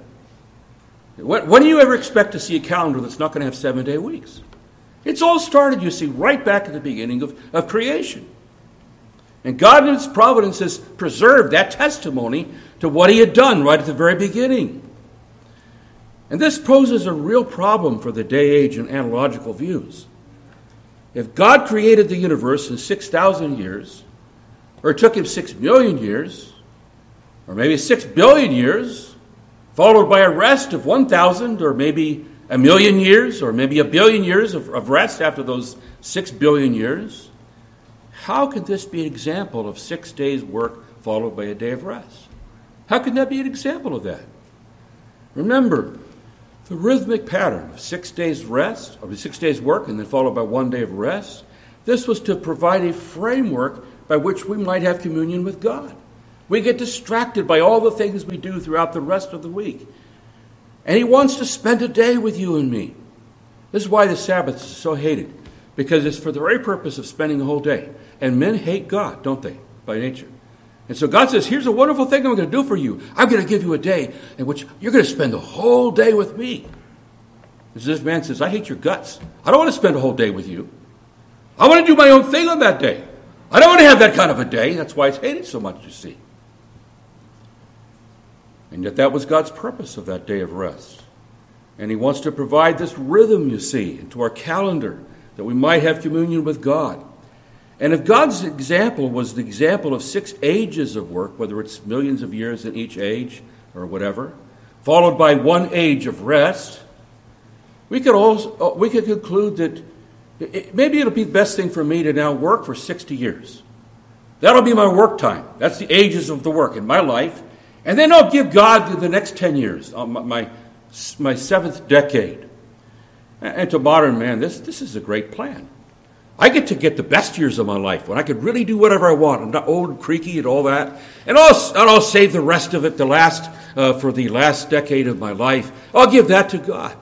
When, when do you ever expect to see a calendar that's not going to have seven day weeks? It's all started, you see, right back at the beginning of, of creation. And God in His providence has preserved that testimony to what He had done right at the very beginning. And this poses a real problem for the day age and analogical views. If God created the universe in 6,000 years, or it took him 6 million years, or maybe 6 billion years, followed by a rest of 1,000 or maybe a million years or maybe a billion years of, of rest after those 6 billion years, how could this be an example of six days' work followed by a day of rest? How can that be an example of that? Remember, the rhythmic pattern of six days rest, or six days work, and then followed by one day of rest, this was to provide a framework by which we might have communion with God. We get distracted by all the things we do throughout the rest of the week. And He wants to spend a day with you and me. This is why the Sabbath is so hated, because it's for the very purpose of spending a whole day. And men hate God, don't they, by nature? And so God says, Here's a wonderful thing I'm going to do for you. I'm going to give you a day in which you're going to spend the whole day with me. As this man says, I hate your guts. I don't want to spend a whole day with you. I want to do my own thing on that day. I don't want to have that kind of a day. That's why it's hated so much, you see. And yet, that was God's purpose of that day of rest. And He wants to provide this rhythm, you see, into our calendar that we might have communion with God. And if God's example was the example of six ages of work, whether it's millions of years in each age or whatever, followed by one age of rest, We could also we could conclude that it, maybe it'll be the best thing for me to now work for 60 years. That'll be my work time. That's the ages of the work in my life. And then I'll give God the next 10 years, uh, my, my seventh decade. And to modern man, this, this is a great plan. I get to get the best years of my life when I could really do whatever I want. I'm not old and creaky and all that. And I'll, and I'll save the rest of it, the last, uh, for the last decade of my life. I'll give that to God.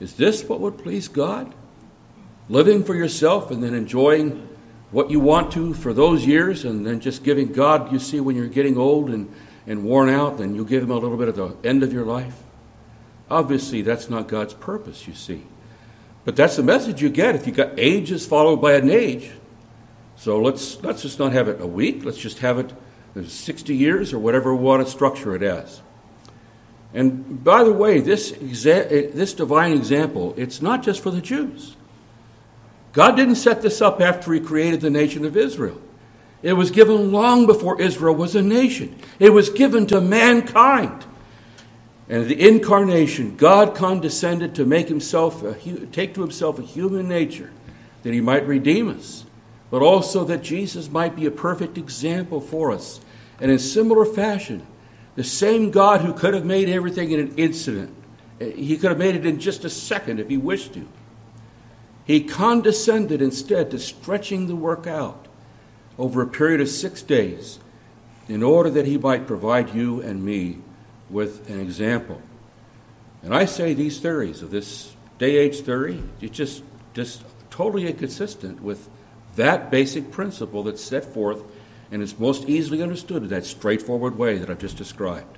Is this what would please God? Living for yourself and then enjoying what you want to for those years and then just giving God, you see, when you're getting old and, and worn out, then you give Him a little bit at the end of your life? Obviously, that's not God's purpose, you see. But that's the message you get if you got ages followed by an age. So let's let's just not have it a week. Let's just have it 60 years or whatever we want to structure it as. And by the way, this exa- this divine example, it's not just for the Jews. God didn't set this up after he created the nation of Israel. It was given long before Israel was a nation. It was given to mankind. And the incarnation, God condescended to make himself a, take to himself a human nature that he might redeem us, but also that Jesus might be a perfect example for us. And in similar fashion, the same God who could have made everything in an incident, eh, he could have made it in just a second if he wished to. He condescended instead to stretching the work out over a period of six days in order that he might provide you and me with an example. And I say these theories of this day age theory, it's just, just totally inconsistent with that basic principle that's set forth and is most easily understood in that straightforward way that I've just described.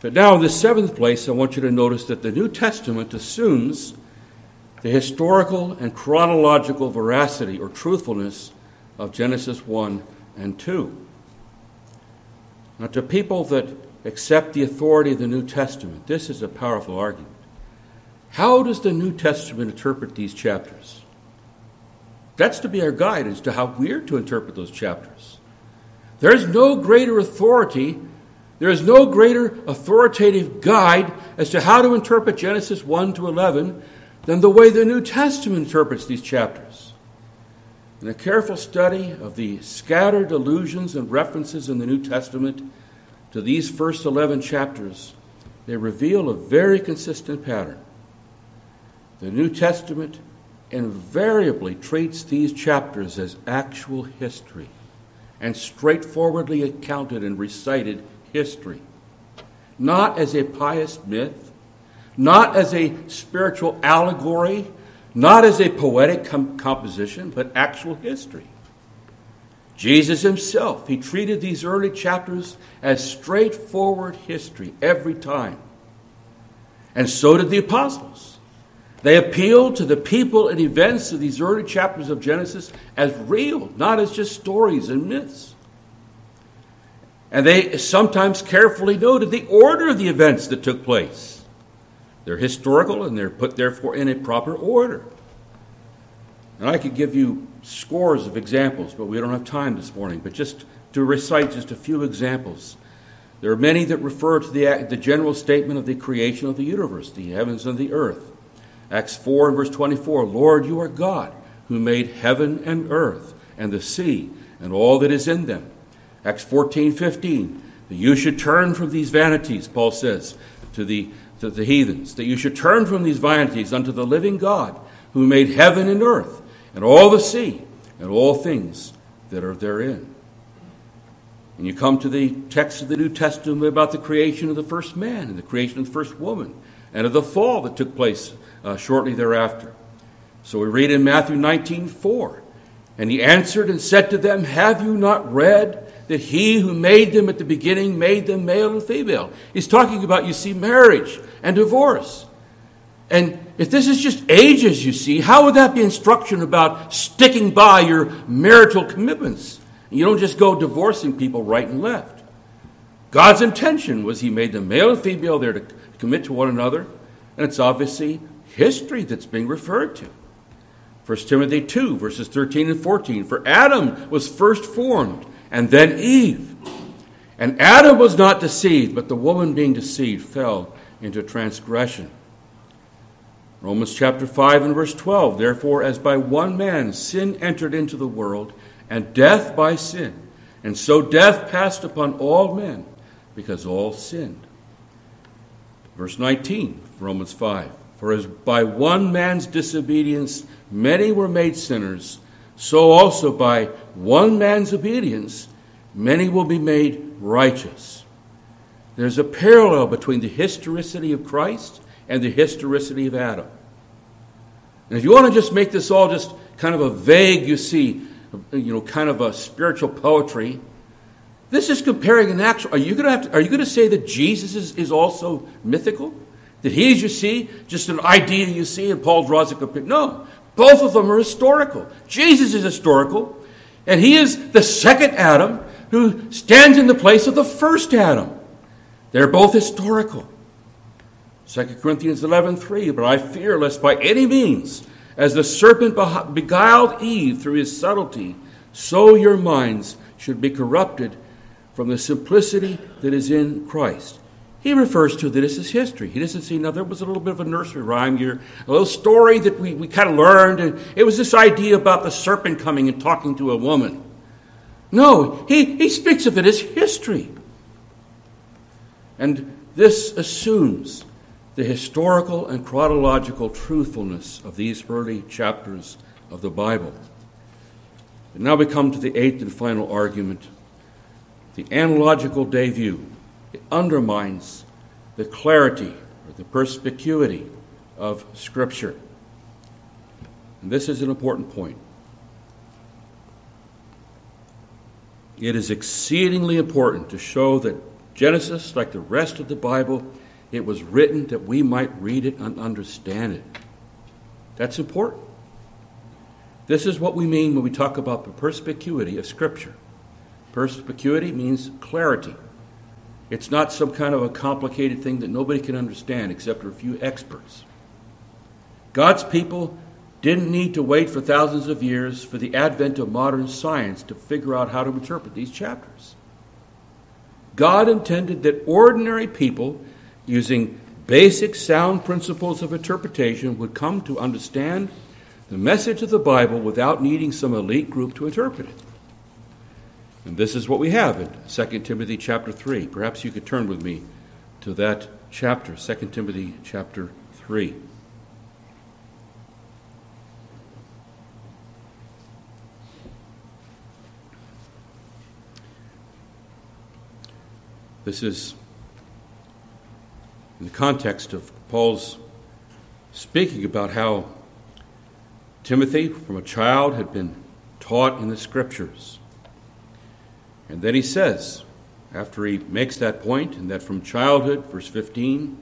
But now, in the seventh place, I want you to notice that the New Testament assumes the historical and chronological veracity or truthfulness of Genesis 1 and 2. Now, to people that accept the authority of the New Testament. This is a powerful argument. How does the New Testament interpret these chapters? That's to be our guide as to how we're to interpret those chapters. There is no greater authority, there is no greater authoritative guide as to how to interpret Genesis 1 to 11 than the way the New Testament interprets these chapters. In a careful study of the scattered allusions and references in the New Testament, to these first 11 chapters, they reveal a very consistent pattern. The New Testament invariably treats these chapters as actual history and straightforwardly accounted and recited history, not as a pious myth, not as a spiritual allegory, not as a poetic com- composition, but actual history. Jesus himself, he treated these early chapters as straightforward history every time. And so did the apostles. They appealed to the people and events of these early chapters of Genesis as real, not as just stories and myths. And they sometimes carefully noted the order of the events that took place. They're historical and they're put, therefore, in a proper order. And I could give you scores of examples, but we don't have time this morning. But just to recite just a few examples. There are many that refer to the, the general statement of the creation of the universe, the heavens and the earth. Acts 4 and verse 24 Lord, you are God, who made heaven and earth, and the sea, and all that is in them. Acts 14 15 that you should turn from these vanities, Paul says to the, to the heathens, that you should turn from these vanities unto the living God, who made heaven and earth and all the sea, and all things that are therein. And you come to the text of the New Testament about the creation of the first man and the creation of the first woman and of the fall that took place uh, shortly thereafter. So we read in Matthew 19 4. And he answered and said to them, Have you not read that he who made them at the beginning made them male and female? He's talking about, you see, marriage and divorce. And if this is just ages, you see, how would that be instruction about sticking by your marital commitments? You don't just go divorcing people right and left. God's intention was He made them male and female there to commit to one another, and it's obviously history that's being referred to. 1 Timothy 2, verses 13 and 14. For Adam was first formed, and then Eve. And Adam was not deceived, but the woman being deceived fell into transgression. Romans chapter 5 and verse 12. Therefore, as by one man sin entered into the world, and death by sin, and so death passed upon all men, because all sinned. Verse 19, Romans 5. For as by one man's disobedience many were made sinners, so also by one man's obedience many will be made righteous. There's a parallel between the historicity of Christ and the historicity of Adam. And if you want to just make this all just kind of a vague, you see, you know, kind of a spiritual poetry, this is comparing an actual. Are you going to have to, Are you going to say that Jesus is, is also mythical? That he is, you see, just an idea you see, and Paul draws a comparison? No, both of them are historical. Jesus is historical, and he is the second Adam who stands in the place of the first Adam. They're both historical. 2 Corinthians 11:3 But I fear lest by any means as the serpent beguiled Eve through his subtlety so your minds should be corrupted from the simplicity that is in Christ. He refers to this as history. He doesn't see, now there was a little bit of a nursery rhyme here, a little story that we, we kind of learned, and it was this idea about the serpent coming and talking to a woman. No, he, he speaks of it as history. And this assumes the historical and chronological truthfulness of these early chapters of the Bible. And now we come to the eighth and final argument. The analogical day view it undermines the clarity or the perspicuity of Scripture. And this is an important point. It is exceedingly important to show that Genesis, like the rest of the Bible, it was written that we might read it and understand it. That's important. This is what we mean when we talk about the perspicuity of Scripture. Perspicuity means clarity. It's not some kind of a complicated thing that nobody can understand except for a few experts. God's people didn't need to wait for thousands of years for the advent of modern science to figure out how to interpret these chapters. God intended that ordinary people using basic sound principles of interpretation, would come to understand the message of the Bible without needing some elite group to interpret it. And this is what we have in 2 Timothy chapter 3. Perhaps you could turn with me to that chapter, 2 Timothy chapter 3. This is in the context of Paul's speaking about how Timothy, from a child, had been taught in the scriptures. And then he says, after he makes that point, and that from childhood, verse 15,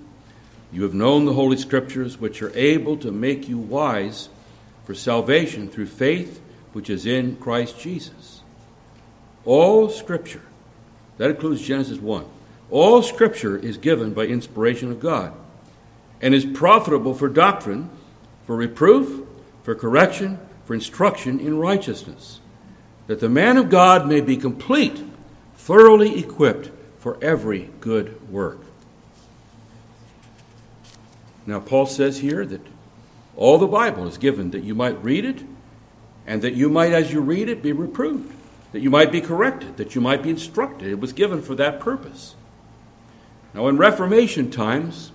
you have known the Holy Scriptures, which are able to make you wise for salvation through faith which is in Christ Jesus. All Scripture, that includes Genesis 1, all Scripture is given by inspiration of God and is profitable for doctrine, for reproof, for correction, for instruction in righteousness, that the man of God may be complete, thoroughly equipped for every good work. Now, Paul says here that all the Bible is given that you might read it, and that you might, as you read it, be reproved, that you might be corrected, that you might be instructed. It was given for that purpose. Now, in Reformation times,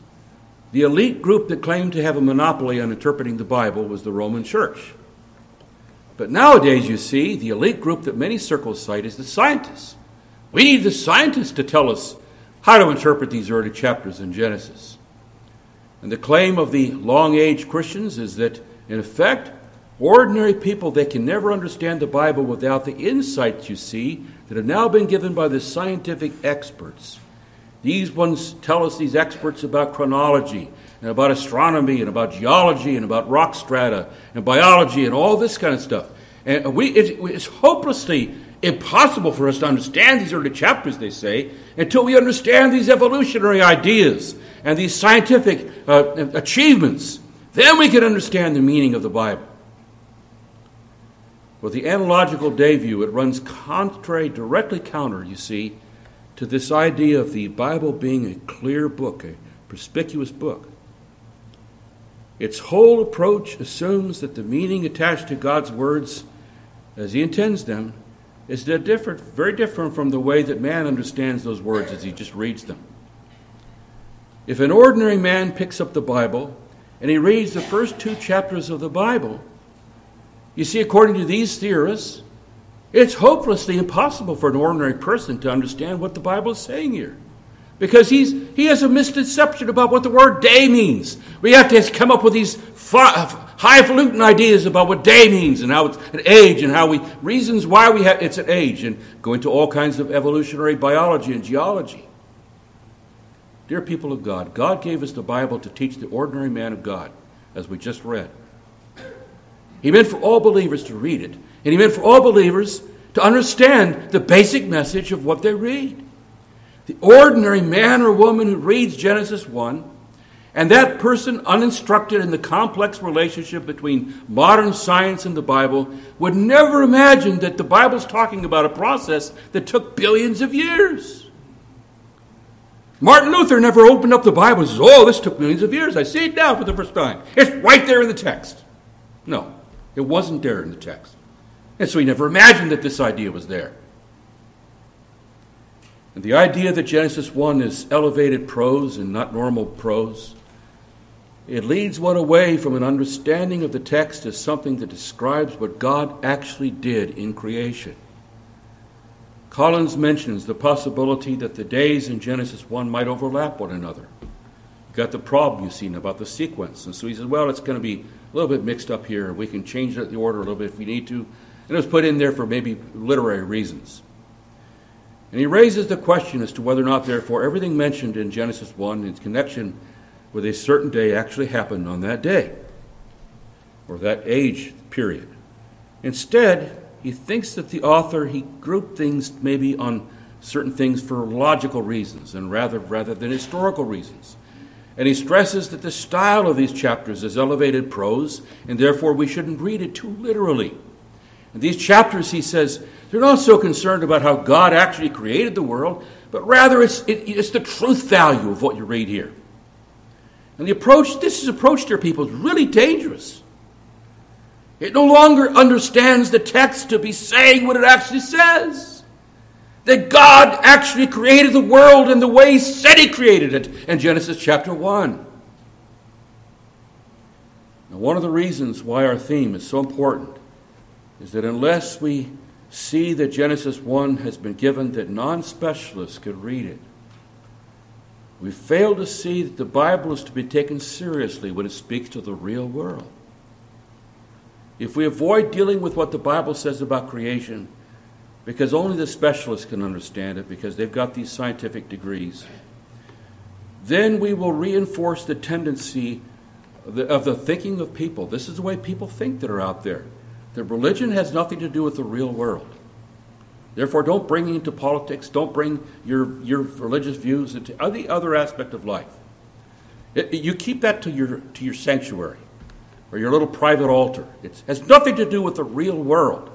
the elite group that claimed to have a monopoly on interpreting the Bible was the Roman Church. But nowadays, you see, the elite group that many circles cite is the scientists. We need the scientists to tell us how to interpret these early chapters in Genesis. And the claim of the long age Christians is that, in effect, ordinary people they can never understand the Bible without the insights you see that have now been given by the scientific experts. These ones tell us, these experts, about chronology and about astronomy and about geology and about rock strata and biology and all this kind of stuff. And we, it's hopelessly impossible for us to understand these early chapters, they say, until we understand these evolutionary ideas and these scientific uh, achievements. Then we can understand the meaning of the Bible. With the analogical day view, it runs contrary, directly counter, you see, to this idea of the Bible being a clear book, a perspicuous book. Its whole approach assumes that the meaning attached to God's words, as He intends them, is different, very different from the way that man understands those words as he just reads them. If an ordinary man picks up the Bible and he reads the first two chapters of the Bible, you see, according to these theorists, it's hopelessly impossible for an ordinary person to understand what the Bible is saying here. Because he's, he has a misconception about what the word day means. We have to come up with these highfalutin ideas about what day means and how it's an age and how we, reasons why we have, it's an age and go into all kinds of evolutionary biology and geology. Dear people of God, God gave us the Bible to teach the ordinary man of God, as we just read. He meant for all believers to read it, and He meant for all believers to understand the basic message of what they read. The ordinary man or woman who reads Genesis 1, and that person, uninstructed in the complex relationship between modern science and the Bible, would never imagine that the Bible's talking about a process that took billions of years. Martin Luther never opened up the Bible and says, Oh, this took millions of years. I see it now for the first time. It's right there in the text. No, it wasn't there in the text. And so he never imagined that this idea was there. And the idea that Genesis 1 is elevated prose and not normal prose, it leads one away from an understanding of the text as something that describes what God actually did in creation. Collins mentions the possibility that the days in Genesis 1 might overlap one another. You've got the problem you've seen about the sequence. And so he says, well, it's going to be a little bit mixed up here. We can change the order a little bit if we need to. And it was put in there for maybe literary reasons. And he raises the question as to whether or not, therefore, everything mentioned in Genesis 1 in connection with a certain day actually happened on that day or that age period. Instead, he thinks that the author he grouped things maybe on certain things for logical reasons and rather rather than historical reasons. And he stresses that the style of these chapters is elevated prose, and therefore we shouldn't read it too literally. And these chapters, he says, they're not so concerned about how God actually created the world, but rather it's, it, it's the truth value of what you read here. And the approach, this is approach, dear people, is really dangerous. It no longer understands the text to be saying what it actually says. That God actually created the world in the way He said He created it in Genesis chapter 1. Now, one of the reasons why our theme is so important is that unless we see that Genesis 1 has been given that non specialists could read it, we fail to see that the Bible is to be taken seriously when it speaks to the real world. If we avoid dealing with what the Bible says about creation, because only the specialists can understand it, because they've got these scientific degrees, then we will reinforce the tendency of the, of the thinking of people. This is the way people think that are out there. That religion has nothing to do with the real world. Therefore, don't bring it into politics. Don't bring your, your religious views into any other aspect of life. It, you keep that to your, to your sanctuary or your little private altar. It has nothing to do with the real world.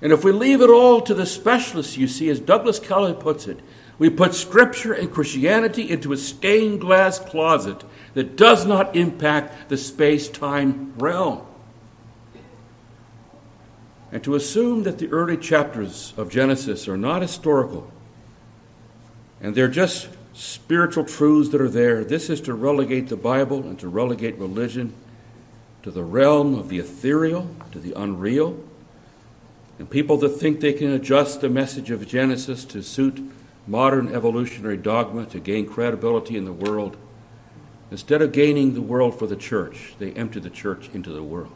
And if we leave it all to the specialists, you see, as Douglas Kelly puts it, we put Scripture and Christianity into a stained glass closet that does not impact the space time realm. And to assume that the early chapters of Genesis are not historical and they're just spiritual truths that are there, this is to relegate the Bible and to relegate religion to the realm of the ethereal, to the unreal. And people that think they can adjust the message of Genesis to suit modern evolutionary dogma to gain credibility in the world, instead of gaining the world for the church, they empty the church into the world.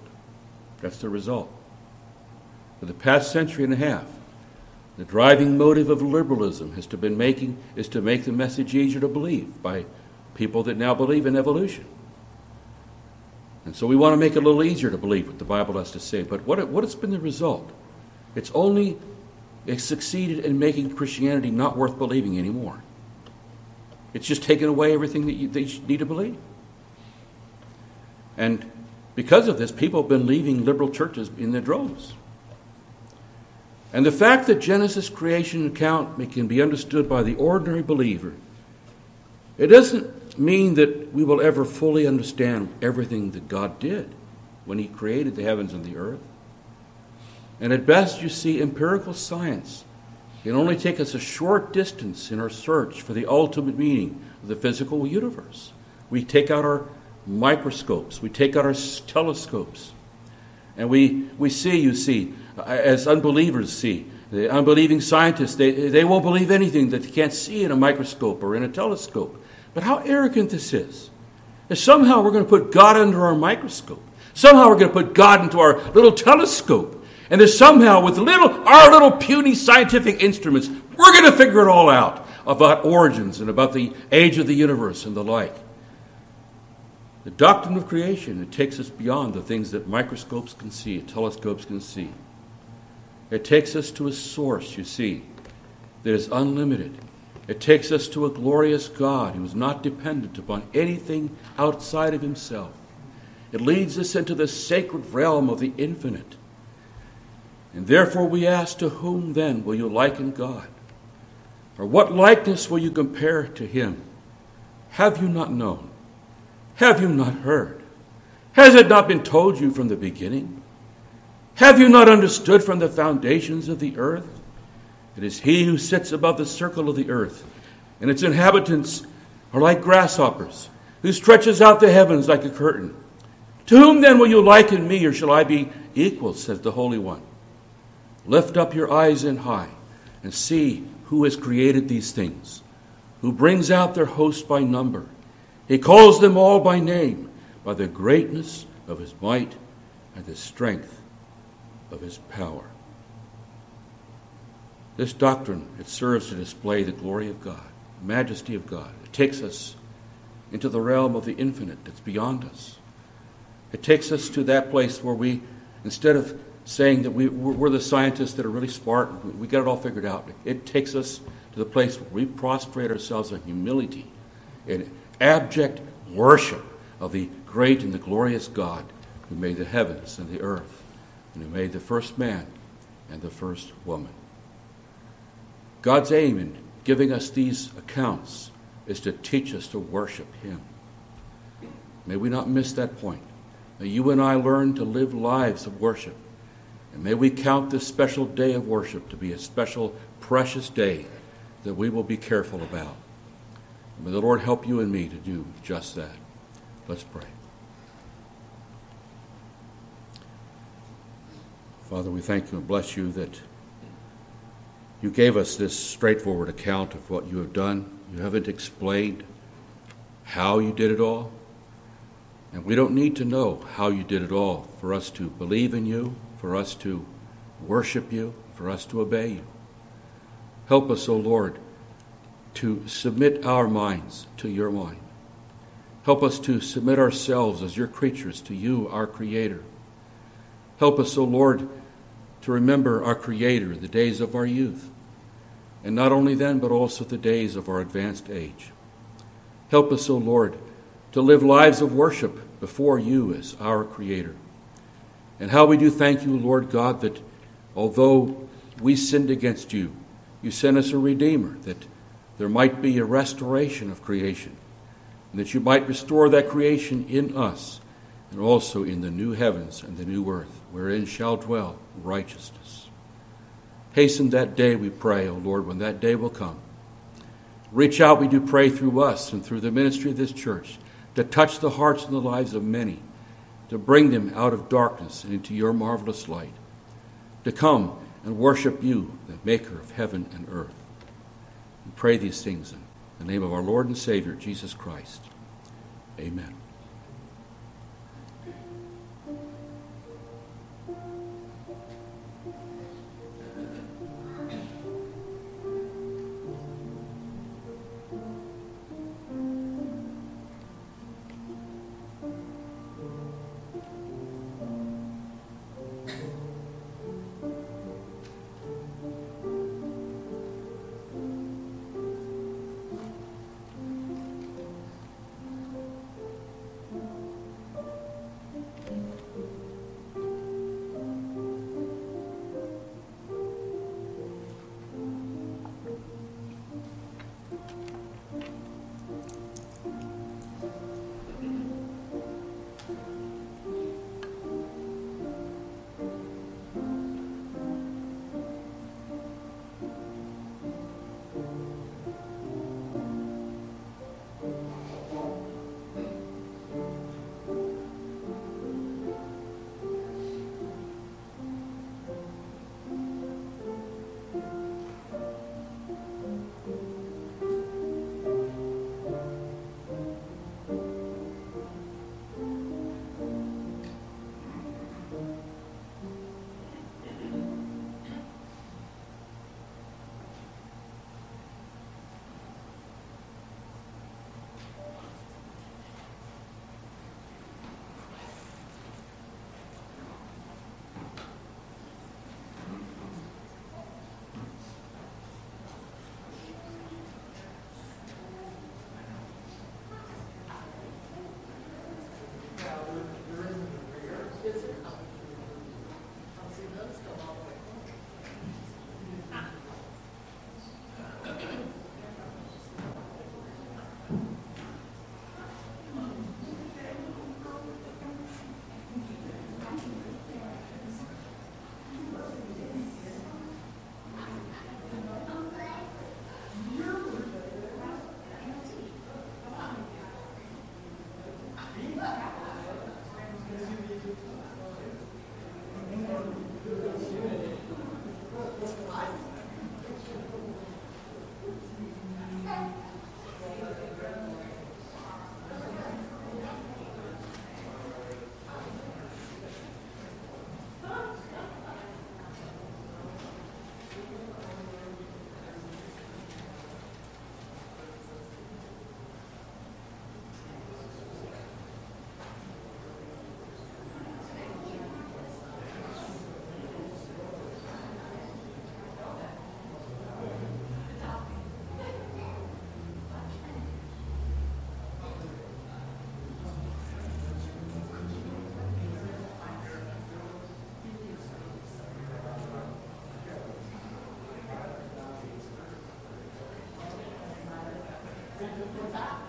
That's the result. For the past century and a half, the driving motive of liberalism has to been making is to make the message easier to believe by people that now believe in evolution. And so we want to make it a little easier to believe what the Bible has to say. But what, what has been the result? It's only it's succeeded in making Christianity not worth believing anymore. It's just taken away everything that you, that you need to believe. And because of this, people have been leaving liberal churches in their droves. And the fact that Genesis creation account can be understood by the ordinary believer It doesn't mean that we will ever fully understand everything that God did when He created the heavens and the earth. And at best, you see, empirical science can only take us a short distance in our search for the ultimate meaning of the physical universe. We take out our microscopes, we take out our telescopes, and we, we see, you see, as unbelievers see, the unbelieving scientists, they, they won't believe anything that they can't see in a microscope or in a telescope. But how arrogant this is. That somehow we're going to put God under our microscope. Somehow we're going to put God into our little telescope. And that somehow, with little, our little puny scientific instruments, we're going to figure it all out about origins and about the age of the universe and the like. The doctrine of creation, it takes us beyond the things that microscopes can see, telescopes can see. It takes us to a source, you see, that is unlimited. It takes us to a glorious God who is not dependent upon anything outside of himself. It leads us into the sacred realm of the infinite. And therefore we ask, to whom then will you liken God? Or what likeness will you compare to him? Have you not known? Have you not heard? Has it not been told you from the beginning? Have you not understood from the foundations of the earth? It is he who sits above the circle of the earth, and its inhabitants are like grasshoppers, who stretches out the heavens like a curtain. To whom then will you liken me, or shall I be equal, says the Holy One? Lift up your eyes in high, and see who has created these things, who brings out their host by number. He calls them all by name, by the greatness of his might and the strength of his power. This doctrine, it serves to display the glory of God, the majesty of God. It takes us into the realm of the infinite that's beyond us. It takes us to that place where we, instead of saying that we, we're the scientists that are really smart, we got it all figured out, it takes us to the place where we prostrate ourselves in humility, in abject worship of the great and the glorious God who made the heavens and the earth and who made the first man and the first woman. God's aim in giving us these accounts is to teach us to worship Him. May we not miss that point. May you and I learn to live lives of worship. And may we count this special day of worship to be a special, precious day that we will be careful about. may the Lord help you and me to do just that. Let's pray. Father, we thank you and bless you that you gave us this straightforward account of what you have done. You haven't explained how you did it all. And we don't need to know how you did it all for us to believe in you, for us to worship you, for us to obey you. Help us, O Lord, to submit our minds to your mind. Help us to submit ourselves as your creatures to you, our Creator. Help us, O Lord, to remember our Creator the days of our youth, and not only then, but also the days of our advanced age. Help us, O Lord, to live lives of worship before you as our Creator. And how we do thank you, Lord God, that although we sinned against you, you sent us a Redeemer, that there might be a restoration of creation, and that you might restore that creation in us and also in the new heavens and the new earth, wherein shall dwell righteousness. Hasten that day, we pray, O Lord, when that day will come. Reach out, we do pray, through us and through the ministry of this church to touch the hearts and the lives of many, to bring them out of darkness and into your marvelous light, to come and worship you, the maker of heaven and earth. We pray these things in the name of our Lord and Savior, Jesus Christ. Amen. that before that.